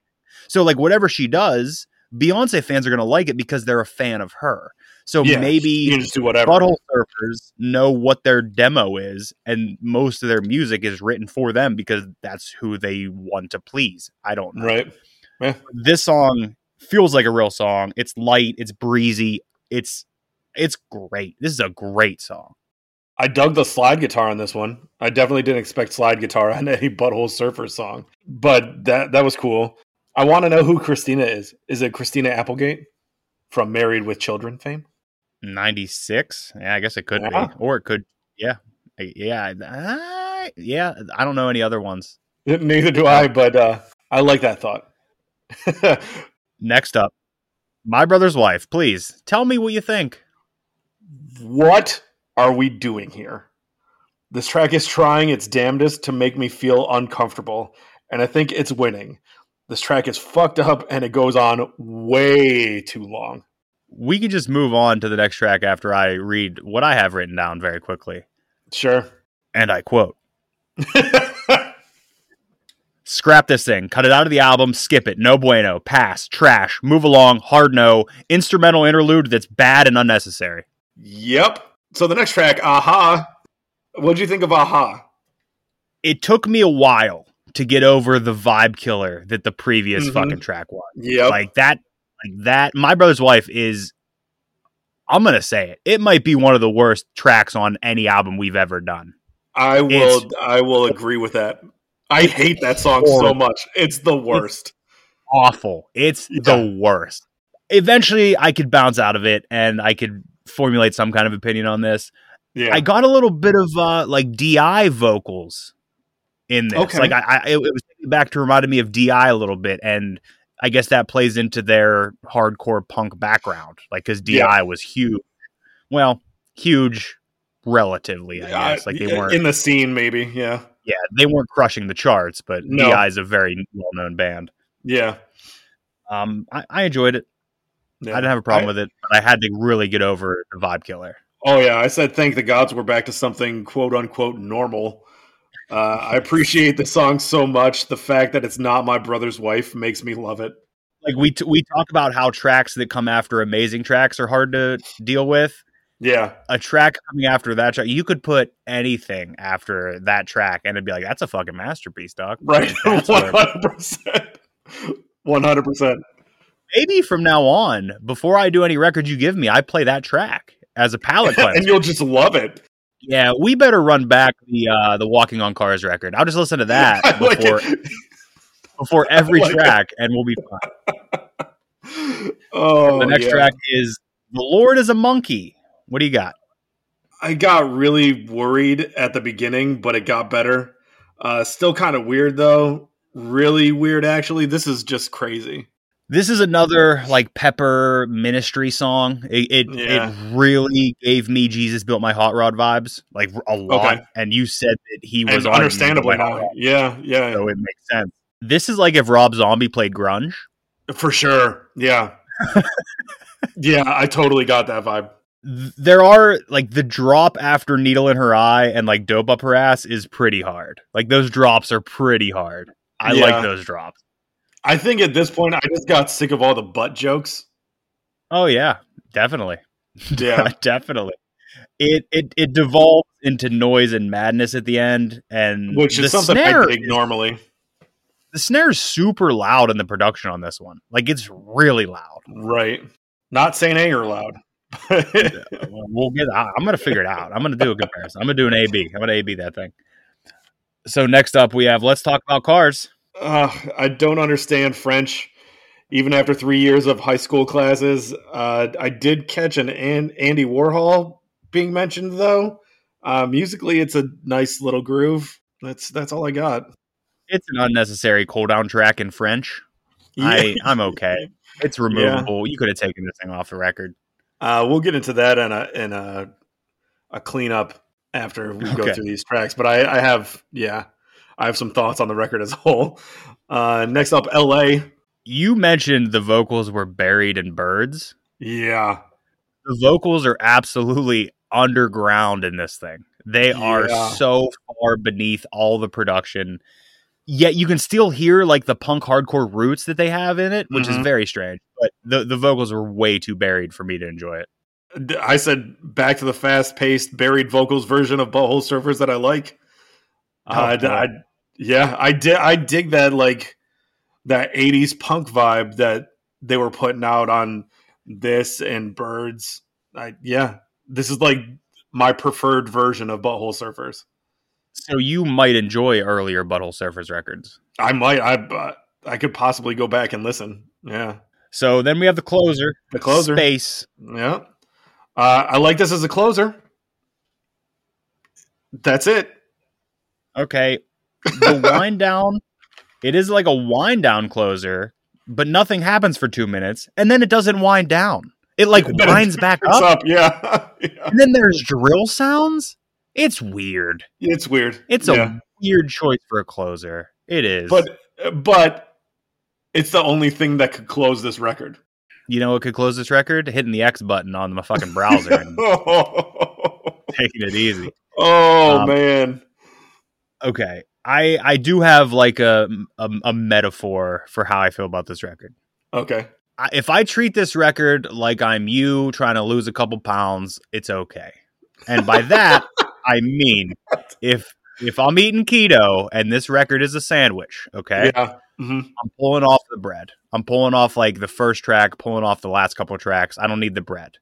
So like whatever she does, Beyonce fans are going to like it because they're a fan of her. So yeah, maybe you can just do whatever. Butthole Surfers know what their demo is, and most of their music is written for them because that's who they want to please. I don't know. right? Yeah, This song feels like a real song. It's light, it's breezy, it's it's great. This is a great song. I dug the slide guitar on this one. I definitely didn't expect slide guitar on any Butthole Surfer song, but that that was cool. I want to know who Christina is. Is it Christina Applegate from Married with Children fame? 96? Yeah, I guess it could Yeah. be. Or it could yeah. Yeah, uh, yeah, I don't know any other ones. Neither do I, but uh, I like that thought. Next up, My Brother's Wife. Please tell me what you think. what are we doing here? This track is trying its damnedest to make me feel uncomfortable, and I think it's winning. This track is fucked up and it goes on way too long. We can just move on to the next track after I read what I have written down very quickly. Sure. And I quote Scrap this thing, cut it out of the album, skip it, no bueno, pass, trash, move along, hard no, instrumental interlude that's bad and unnecessary. yep. So the next track, Aha. What'd you think of Aha? It took me a while to get over the vibe killer that the previous Mhm. fucking track was. Yep. Like that, like that. My brother's wife is. I'm gonna say it. It might be one of the worst tracks on any album we've ever done. I will it's- I will agree with that. I hate that song so much. It's the worst. Awful. It's Yeah. the worst. Eventually, I could bounce out of it and I could formulate some kind of opinion on this. Yeah. I got a little bit of uh, like DI vocals in this. Okay. Like I, I, it was back to reminded me of DI a little bit, and I guess that plays into their hardcore punk background. Like because DI Yeah. was huge. Well, huge relatively, I guess. Like they weren't. in the scene, maybe. Yeah. yeah, they weren't crushing the charts, but No. DI is a very well known band. Yeah. Um, I, I enjoyed it. yeah. I didn't have a problem I- with it, but I had to really get over the vibe killer. Oh yeah, I said thank the gods we're back to something quote unquote normal. Uh, I appreciate the song so much. The fact that it's not my brother's wife makes me love it. Like we t- we talk about how tracks that come after amazing tracks are hard to deal with. Yeah, A track coming after that track, you could put anything after that track, and it'd be like that's a fucking masterpiece, doc. right. One hundred percent. One hundred percent. Maybe from now on, before I do any records you give me, I play that track as a palate cleanser, And you'll just love it. Yeah, we better run back the uh, the Walking on Cars record. I'll just listen to that I like before before every like it. track, and we'll be fine. Oh, the next yeah. track is The Lord is a monkey. What do you got? I got really worried at the beginning, but it got better. Uh, still kind of weird though. Really weird, actually. This is just crazy. This is another like Pepper ministry song. It it, Yeah. it really gave me Jesus built my hot rod vibes, like a lot. Okay. And you said that he was And understandably Jesus Built My Hot now. Rod, Yeah, yeah, so it makes sense. This is like if Rob Zombie played grunge. for sure. Yeah, yeah. I totally got that vibe. There are like the drop after needle in her eye and like dope up her ass is pretty hard. Like those drops are pretty hard. I Yeah. like those drops. I think at this point, I just got sick of all the butt jokes. Oh yeah, definitely. Yeah, definitely. It it it devolves into noise and madness at the end, and which is something snare I dig normally. The snare is super loud in the production on this one. Like it's really loud. Right. Not saying anger loud. We'll get. I'm gonna figure it out. I'm gonna do a comparison. I'm gonna do an A/B. I'm gonna A/B that thing. So next up, we have let's talk about cars. Uh, I don't understand French. Even after three years of high school classes, uh, I did catch an, an Andy Warhol being mentioned though. Uh, musically, it's a nice little groove. That's that's all I got. It's an unnecessary cooldown track in French. I I'm okay. It's removable. You could have taken this thing off the record. Uh, we'll get into that in a in a a cleanup after we go through these tracks. But I, I have yeah, I have some thoughts on the record as a whole. Uh, next up, L.A. You mentioned the vocals were buried in birds. Yeah, the vocals are absolutely underground in this thing. They are Yeah. so far beneath all the production. Yet you can still hear like the punk hardcore roots that they have in it, which is Mhm. very strange. But the the vocals were way too buried for me to enjoy it. I said back to the fast paced buried vocals version of Butthole Surfers that I like. Oh, Uh. I, yeah, I did. I dig that like that '80s punk vibe that they were putting out on this and Birds. I, yeah, this is like my preferred version of Butthole Surfers. So you might enjoy earlier Butthole Surfers records. I might. I uh, I could possibly go back and listen. Yeah, So then we have the closer, the closer. Space. Yeah, uh, I like this as a closer. That's it. Okay, the wind down. It is like a wind down closer, but nothing happens for two minutes, and then it doesn't wind down. It like winds back up, up. Yeah. yeah. and then there's drill sounds. It's weird. It's weird. It's Yeah. a weird choice for a closer. It is. but but it's the only thing that could close this record. you know what could close this record? Hitting the X button on my fucking browser and taking it easy. oh Um, man. Okay. I I do have like a, a a metaphor for how I feel about this record. Okay. I, if I treat this record like I'm you trying to lose a couple pounds, it's okay. And by that, I mean if if I'm eating keto and this record is a sandwich, okay, Yeah. hmm I'm pulling off the bread. I'm pulling off like the first track, pulling off the last couple of tracks. I don't need the bread.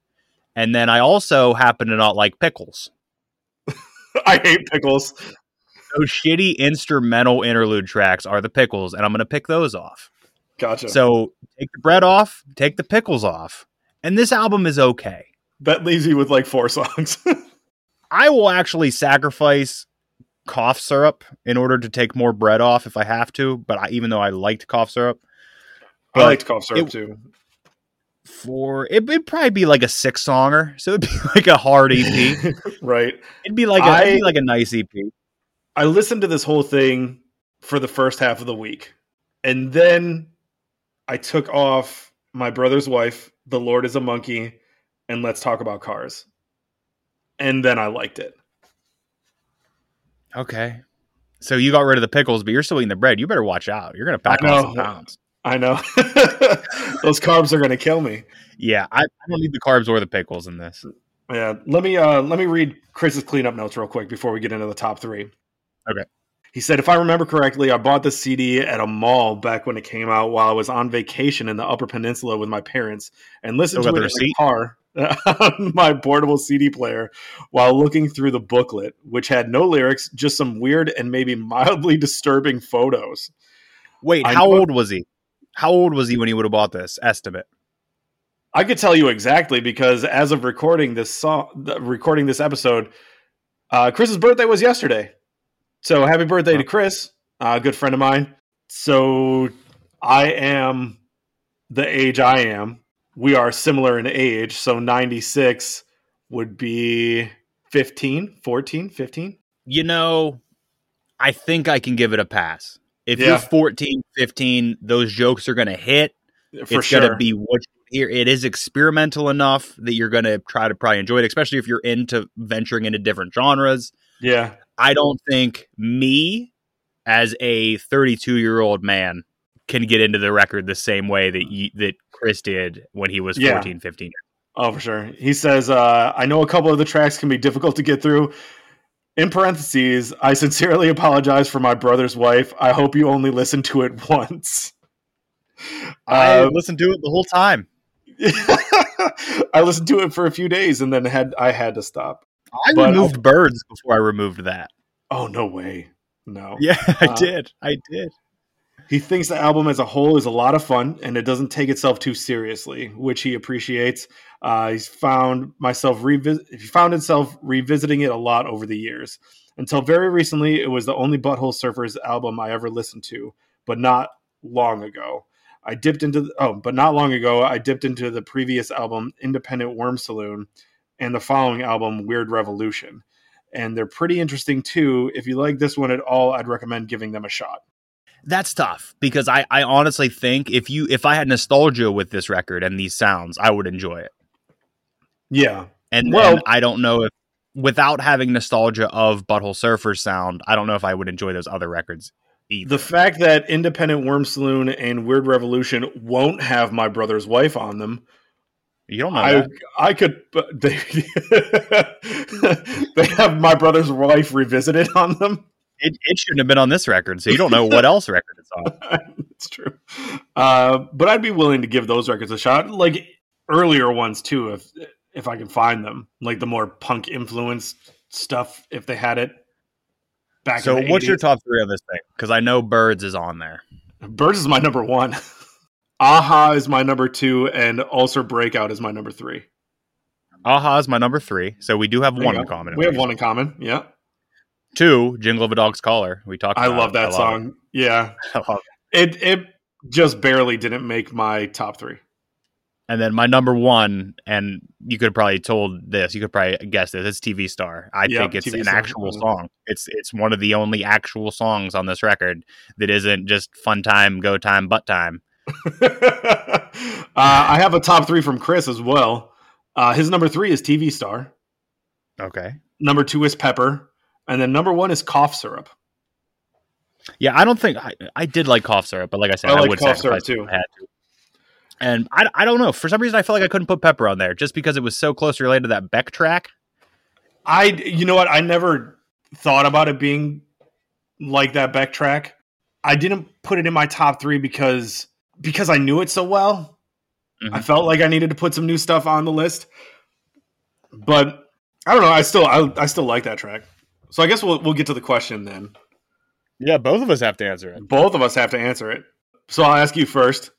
And then I also happen to not like pickles. I hate pickles. Those shitty instrumental interlude tracks are the pickles, and I'm going to pick those off. Gotcha. So take the bread off, take the pickles off, and this album is okay. that leaves you with like four songs. I will actually sacrifice cough syrup in order to take more bread off if I have to. But I, even though I liked cough syrup, I liked cough syrup it- too. for it, it'd probably be like a six songer, so it'd be like a hard EP. right. It'd be like a, it'd be like a nice EP. I listened to this whole thing for the first half of the week. And then I took off my brother's wife, The Lord is a Monkey, and Let's Talk About Cars. And then I liked it. Okay. So you got rid of the pickles, but you're still eating the bread. You better watch out. You're gonna pack I on some pounds. I know. Those carbs are going to kill me. Yeah, I, I don't need the carbs or the pickles in this. Yeah, let me uh let me read Chris's cleanup notes real quick before we get into the top three. Okay. He said, if I remember correctly, I bought the CD at a mall back when it came out while I was on vacation in the Upper Peninsula with my parents and listened Still to it the in the car on my portable CD player while looking through the booklet, which had no lyrics, just some weird and maybe mildly disturbing photos. Wait, I how know- old was he? How old was he when he would have bought this? Estimate. I could tell you exactly because as of recording this song, recording this episode, uh, Chris's birthday was yesterday. So happy birthday to oh. Chris, a good friend of mine. So I am the age I am. We are similar in age. So 96 would be 15, 14, 15. You know, I think I can give it a pass. If Yeah. you're 14, 15, those jokes are going to hit. For it's sure. going to be what hear. It is experimental enough that you're going to try to probably enjoy it, especially if you're into venturing into different genres. yeah. I don't think me, as a 32 year old man, can get into the record the same way that you, that Chris did when he was Yeah. 14, 15. Oh, for sure. He says, uh, I know a couple of the tracks can be difficult to get through. In parentheses, I sincerely apologize for my brother's wife. I hope you only listen to it once. I Uh, listened to it the whole time. I listened to it for a few days and then had I had to stop. I but- removed birds before I removed that. Oh no way. No. Yeah, I Uh, did. I did. He thinks the album as a whole is a lot of fun and it doesn't take itself too seriously, which he appreciates. Uh, he's found myself revis- he found himself revisiting it a lot over the years. Until very recently, it was the only Butthole Surfers album I ever listened to, but not long ago. I dipped into the, oh, but not long ago, I dipped into the previous album, Independent Worm Saloon, and the following album, Weird Revolution. And they're pretty interesting too. If you like this one at all, I'd recommend giving them a shot. That's tough because I, I honestly think if you if I had nostalgia with this record and these sounds, I would enjoy it. Yeah, And Well- then I don't know if without having nostalgia of Butthole Surfers sound, I don't know if I would enjoy those other records either. The fact that Independent Worm Saloon and Weird Revolution won't have my brother's wife on them, you don't know I that. I could they they have my brother's wife revisited on them. It, it shouldn't have been on this record, so you don't know what else record it's on. it's true, uh, but I'd be willing to give those records a shot, like earlier ones too, if if I can find them, like the more punk influenced stuff, if they had it. Back So in the what's your top three on this thing? Because I know Birds is on there. Birds is my number one. Aha is my number two, and Ulcer Breakout is my number three. Aha is my number three, so we do have There one in common. We have least. one in common. Yeah, Two, Jingle of a Dog's Collar. We talked. About I love that song. Yeah, it. It. it just barely didn't make my top three. And then my number one, and you could have probably told this. You could probably guess this. It's TV Star. I Yeah, think it's TV an Star. actual mm-hmm. song. It's it's one of the only actual songs on this record that isn't just fun time, go time, butt time. uh, I have a top three from Chris as well. Uh, his number three is TV Star. Okay. Number two is Pepper, and then number one is Cough Syrup. Yeah, I don't think I, I did like cough syrup, but like I said, I I, like would cough syrup sacrifice it if too. I to. And I, I don't know. For some reason, I felt like I couldn't put pepper on there just because it was so closely related to that Beck track. I, you know what? I never thought about it being like that Beck track. I didn't put it in my top three because because I knew it so well. Mhm. I felt like I needed to put some new stuff on the list, but I don't know. I still I, I still like that track. So I guess we'll we'll get to the question then. Yeah, both of us have to answer it. Both of us have to answer it. So I'll ask you first.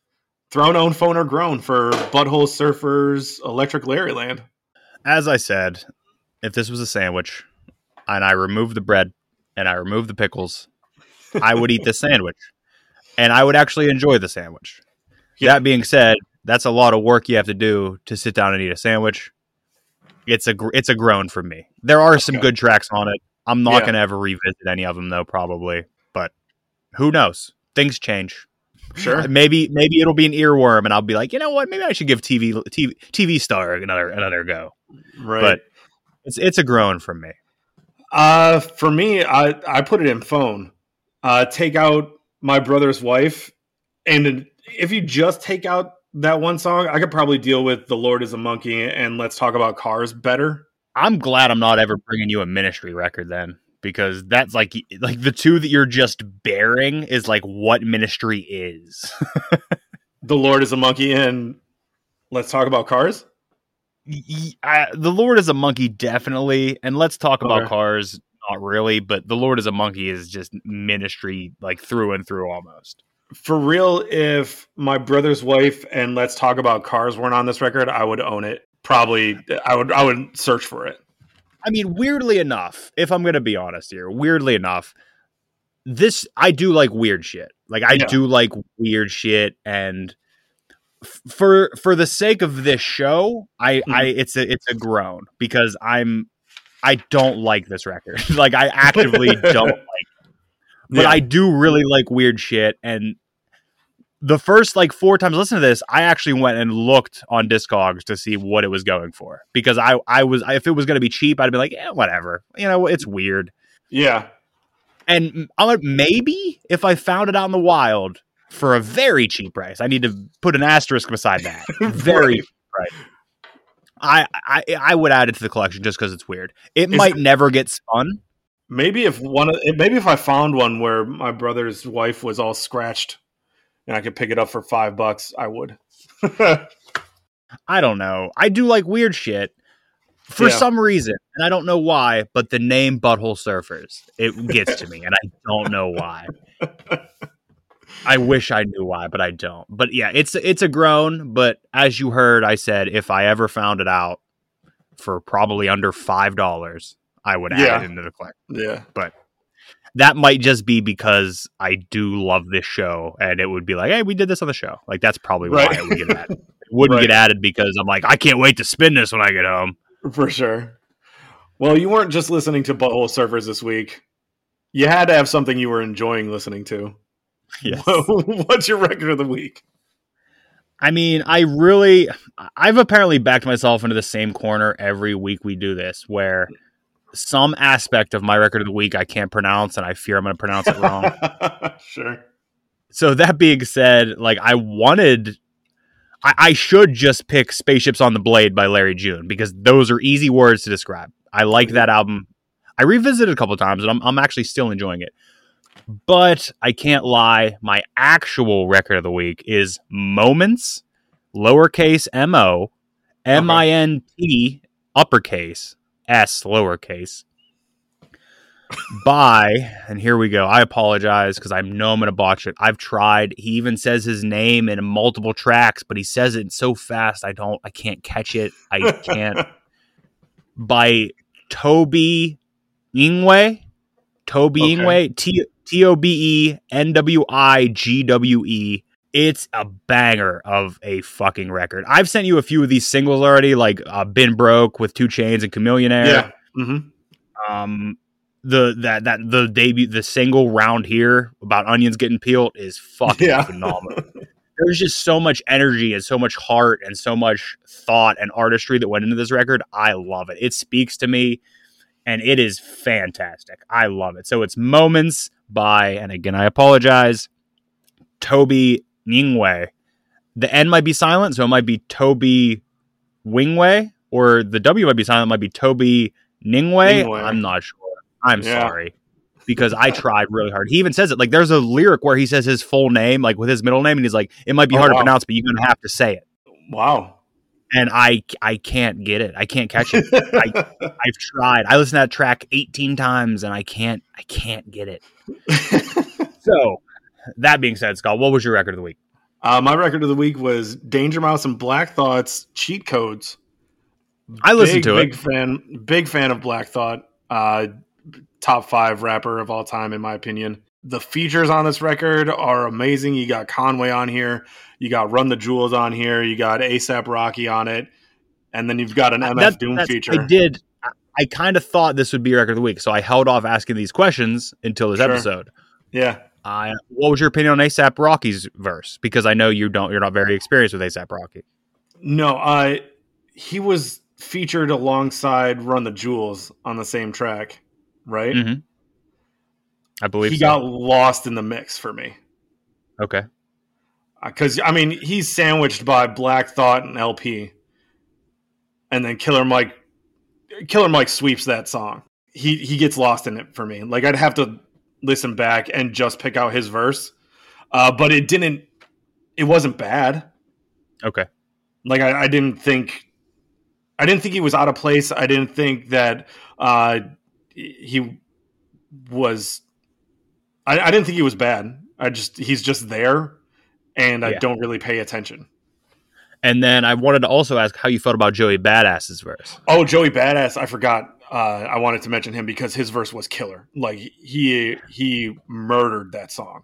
Throne, own, phone, or grown for Butthole Surfers Electriclarryland. As I said, if this was a sandwich and I removed the bread and I removed the pickles, I would eat this sandwich. And I would actually enjoy the sandwich. Yeah. That being said, that's a lot of work you have to do to sit down and eat a sandwich. It's a gr- it's a groan for me. There are some good tracks on it. I'm not Yeah. going to ever revisit any of them though probably, but who knows? Things change. Sure. Maybe maybe it'll be an earworm and I'll be like, "You know what? Maybe I should give TV TV, TV Star another another go." Right. But it's it's a groan for me. Uh, for me, I I put it in phone. Uh, take out my brother's wife, and if you just take out that one song, I could probably deal with "The Lord Is a Monkey" and "Let's Talk About Cars" better. I'm glad I'm not ever bringing you a ministry record then because that's like like the two that you're just bearing is like what ministry is. "The Lord Is a Monkey" and "Let's Talk About Cars." I- the Lord is a monkey definitely and let's talk about cars not really but the Lord is a monkey is just ministry like through and through almost. For real, if my brother's wife and Let's Talk About Cars weren't on this record, I would own it. Probably, I would. I would search for it. I mean, weirdly enough, if I'm going to be honest here, weirdly enough, this I do like weird shit. Like I Yeah. do like weird shit and f- for for the sake of this show, I hmm. I it's a it's a groan because I'm I don't like this record. like I actively don't like it. But Yeah. I do really like weird shit and the first like four times listen to this, I actually went and looked on Discogs to see what it was going for because I I was if it was going to be cheap, I'd be like, yeah, whatever. You know, it's weird. Yeah, And I'm like, maybe if I found it out in the wild for a very cheap price, I need to put an asterisk beside that. Very Right. I, I I would add it to the collection just because it's weird. It Is- might never get spun. maybe if one. of- eh, Maybe if I found one where my brother's wife was all scratched, and I could pick it up for five bucks, I would. I don't know. I do like weird shit for Yeah. some reason, and I don't know why. But the name Butthole Surfers it gets to me, and I don't know why. I wish I knew why, but I don't. But yeah, it's it's a groan. But as you heard, I said if I ever found it out for probably under five dollars, I would add it into the collection. yeah, but That might just be because I do love this show, and it would be like, hey, we did this on the show. Like that's probably why Right. it would get added. It wouldn't Right. get added because I'm like, I can't wait to spin this when I get home. for sure. Well, you weren't just listening to Butthole Surfers this week. You had to have something you were enjoying listening to. Yes. What's your record of the week? I mean, I really, I've apparently backed myself into the same corner every week we do this, where some aspect of my record of the week I can't pronounce, and I fear I'm going to pronounce it wrong. sure. so that being said, like I wanted, I, I should just pick "Spaceships on the Blade" by Larry June because those are easy words to describe. I like mm-hmm. that album. I revisited it a couple times, and I'm, I'm actually still enjoying it. But I can't lie, my actual record of the week is moMINTs, lowercase M O, M I N T, uppercase, S, lowercase, by, and here we go. I apologize because I know I'm going to botch it. I've tried. He even says his name in multiple tracks, but he says it so fast I don't, I can't catch it. I can't. by Toby Ingwe. Toby Okay. Ingwe. T T O B E N W I G W E. It's a banger of a fucking record. I've sent you a few of these singles already, like uh, "Been Broke" with 2 Chainz and Chamillionaire Yeah. hmm um the that that the debut the single round here about onions getting peeled is fucking Yeah. phenomenal there's just so much energy and so much heart and so much thought and artistry that went into this record i love it it speaks to me and it is fantastic i love it so it's moments by and again i apologize toby ningwe the n might be silent so it might be toby wingway or the w might be silent it might be toby Ningway? Ningway. I'm not sure. I'm Yeah. sorry. Because I tried really hard. He even says it. Like there's a lyric where he says his full name, like with his middle name, and he's like, it might be Oh, hard wow. to pronounce, but you're gonna have to say it. Wow. And I I can't get it. I can't catch it. I've tried. I listened to that track 18 times and I can't I can't get it. So that being said, Scott, what was your record of the week? uh, my record of the week was Danger Mouse and Black Thoughts cheat codes. I listened big, to big it. fan, big fan of Black Thought. Uh, top five rapper of all time, in my opinion. The features on this record are amazing. You got Conway on here, you got Run the Jewels on here, you got ASAP Rocky on it, and then you've got an MF That- Doom feature. I did. I, I kind of thought this would be record of the week, so I held off asking these questions until this Sure. episode. Yeah, Uh, what was your opinion on ASAP Rocky's verse? Because I know you don't. You're not very experienced with ASAP Rocky. no, uh, he was featured alongside Run the Jewels on the same track, right? Mhm. I believe he so. got lost in the mix for me. okay. because I mean he's sandwiched by Black Thought and El-P, and then Killer Mike, Killer Mike sweeps that song. He he gets lost in it for me. Like I'd have to listen back and just pick out his verse, uh, but it didn't. It wasn't bad. Okay. Like I, I didn't think, I didn't think he was out of place. I didn't think that uh, he was. I, I didn't think he was bad. I just he's just there, and I Yeah. don't really pay attention. And then I wanted to also ask how you felt about Joey Badass's verse. Oh, Joey Badass! I forgot. Uh, I wanted to mention him because his verse was killer. Like he he murdered that song.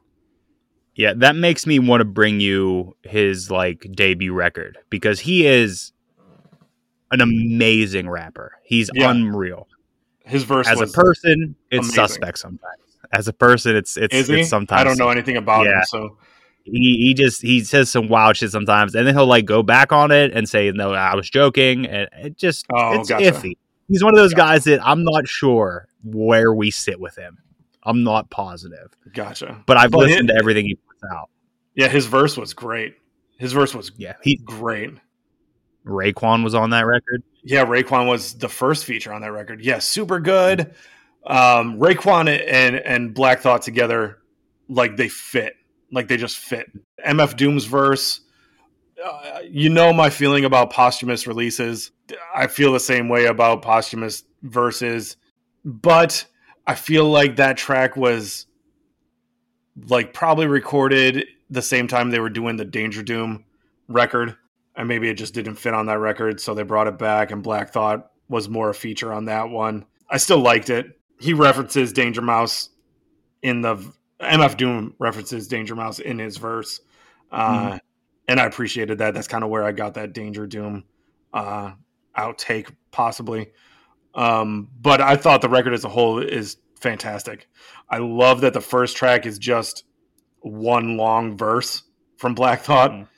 Yeah, that makes me want to bring you his like debut record because he is an amazing rapper. He's Yeah. unreal. His verse As a person, it's amazing. suspect sometimes. As a person, it's it's, it's sometimes I don't know anything about him, so he he just he says some wild shit sometimes, and then he'll like go back on it and say, "No, I was joking," and it just Oh, it's gotcha. iffy. He's one of those guys that I'm not sure where we sit with him. I'm not positive, gotcha. but I've But listened to everything he puts out. Yeah, his verse was great. His verse was Yeah, he great. Raekwon was on that record. Yeah, Raekwon was the first feature on that record. Yeah, super good. Um, Raekwon and and Black Thought together, like they fit, like they just fit. MF Doom's verse. Uh, you know my feeling about posthumous releases. I feel the same way about posthumous verses, but I feel like that track was like probably recorded the same time they were doing the Danger Doom record and maybe it just didn't fit on that record, so they brought it back. And Black Thought was more a feature on that one. I still liked it. He references Danger Mouse in the MF Doom references Danger Mouse in his verse, uh, and I appreciated that. That's kind of where I got that Danger Doom uh, outtake, possibly. Um, but I thought the record as a whole is fantastic. I love that the first track is just one long verse from Black Thought.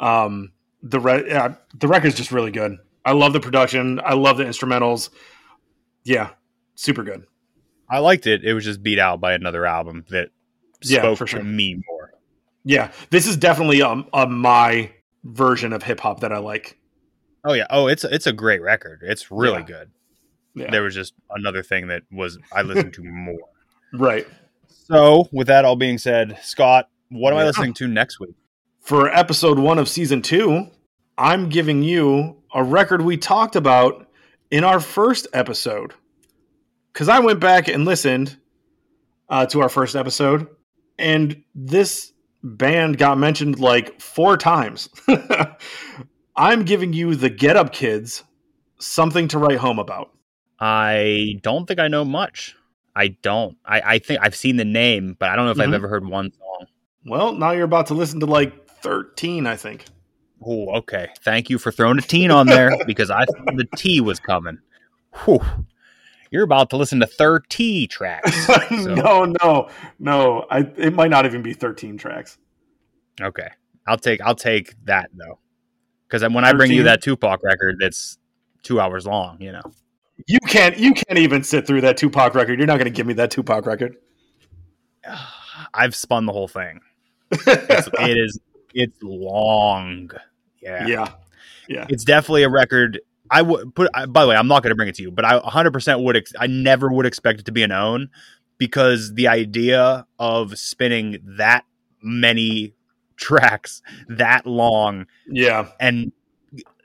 Um, the re- yeah, the record's just really good. I love the production. I love the instrumentals. Yeah, super good. I liked it. It was just beat out by another album that Yeah, spoke for to me more. Yeah, this is definitely a, a my version of hip hop that I like. Oh yeah. Oh, it's it's a great record. It's really Yeah. good. Yeah. There was just another thing that was I listened to more. Right. So, with that all being said, Scott, what am I listening to next week? For episode one of season two, I'm giving you a record we talked about in our first episode. Because I went back and listened uh, to our first episode, and this band got mentioned like four times. I'm giving you the Get Up Kids something to write home about. I don't think I know much. I don't. I, I think I've seen the name, but I don't know if I've Mhm. ever heard one song. Well, now you're about to listen to like 13, I think. Oh, okay. Thank you for throwing a teen on there because I thought the T was coming. Whew. You're about to listen to 30 tracks. So- no, no, no. I, it might not even be 13 tracks. Okay, I'll take I'll take that though, because when I bring you 13? that Tupac record, that's two hours long. You know, You can't. You can't even sit through that Tupac record. You're not going to give me that Tupac record. I've spun the whole thing. It's, it is it's long. Yeah, yeah, yeah. it's definitely a record. I would put. I, by the way, I'm not going to bring it to you, but I 100 percent would. Ex- I never would expect it to be an own because the idea of spinning that many tracks that long Yeah, and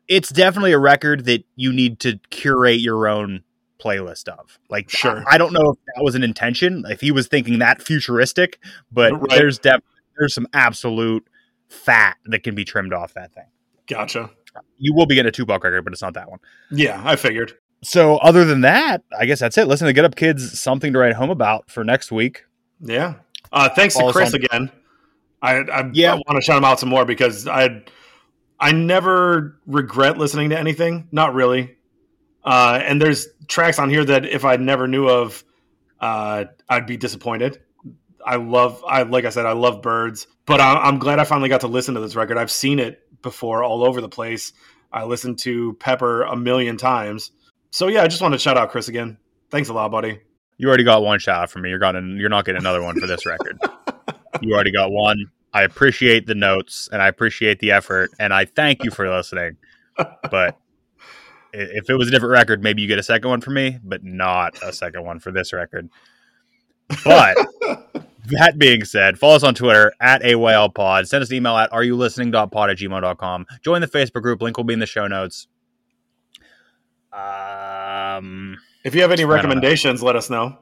it's definitely a record that you need to curate your own playlist of. Like, Sure. I, I don't know if that was an intention, if he was thinking that futuristic, but Right. there's def- there's some absolute fat that can be trimmed off that thing. gotcha. You will be getting a Tupac record, but it's not that one. Yeah, I figured. So, other than that, I guess that's it. Listen to Get Up Kids, something to write home about for next week. Yeah. Uh, thanks Follow to Chris on- again. I, I, Yeah. I want to shout him out some more because I I never regret listening to anything. Not really. Uh, and there's tracks on here that if I never knew of, uh, I'd be disappointed. I love, I like I said, I love birds, but I, I'm glad I finally got to listen to this record. I've seen it before all over the place. I listened to Pepper a million times. So yeah, I just want to shout out Chris again. Thanks a lot, buddy. You already got one shout out from me. You're gonna, you're not getting another one for this record. you already got one. I appreciate the notes and I appreciate the effort and I thank you for listening. But if it was a different record, maybe you get a second one for me, but not a second one for this record. But that being said, follow us on Twitter at AYLPod. Send us an email at are you listening.pod at gmail.com. Join the Facebook group. Link will be in the show notes. Um, If you have any I don't know. recommendations, let us know.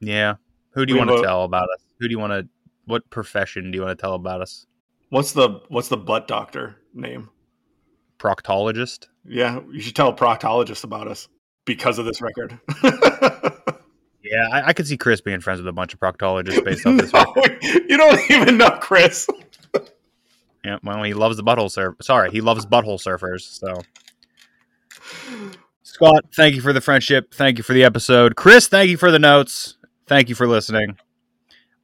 yeah. Who do you want to tell about us? Who do you want to what profession do you want to tell about us? What's the what's the butt doctor name? Proctologist? Yeah, you should tell a proctologist about us because of this record. Yeah, I, I could see Chris being friends with a bunch of proctologists based off this. record. you don't even know Chris. Yeah, well, he loves the butthole surf. Sorry, he loves butthole surfers. So, Scott, thank you for the friendship. Thank you for the episode. Chris, thank you for the notes. Thank you for listening.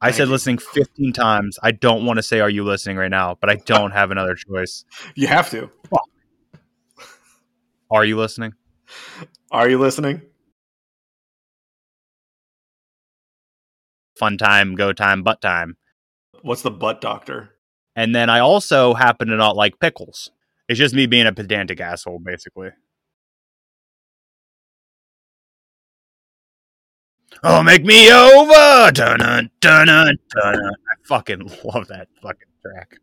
I Thank said you. listening 15 times. I don't want to say, Are you listening right now? But I don't have another choice. You have to. Are you listening? Are you listening? Fun time, go time, butt time. What's the butt doctor? And then I also happen to not like pickles. It's just me being a pedantic asshole, basically. Oh, make me over! Dun dun dun dun. I fucking love that fucking track.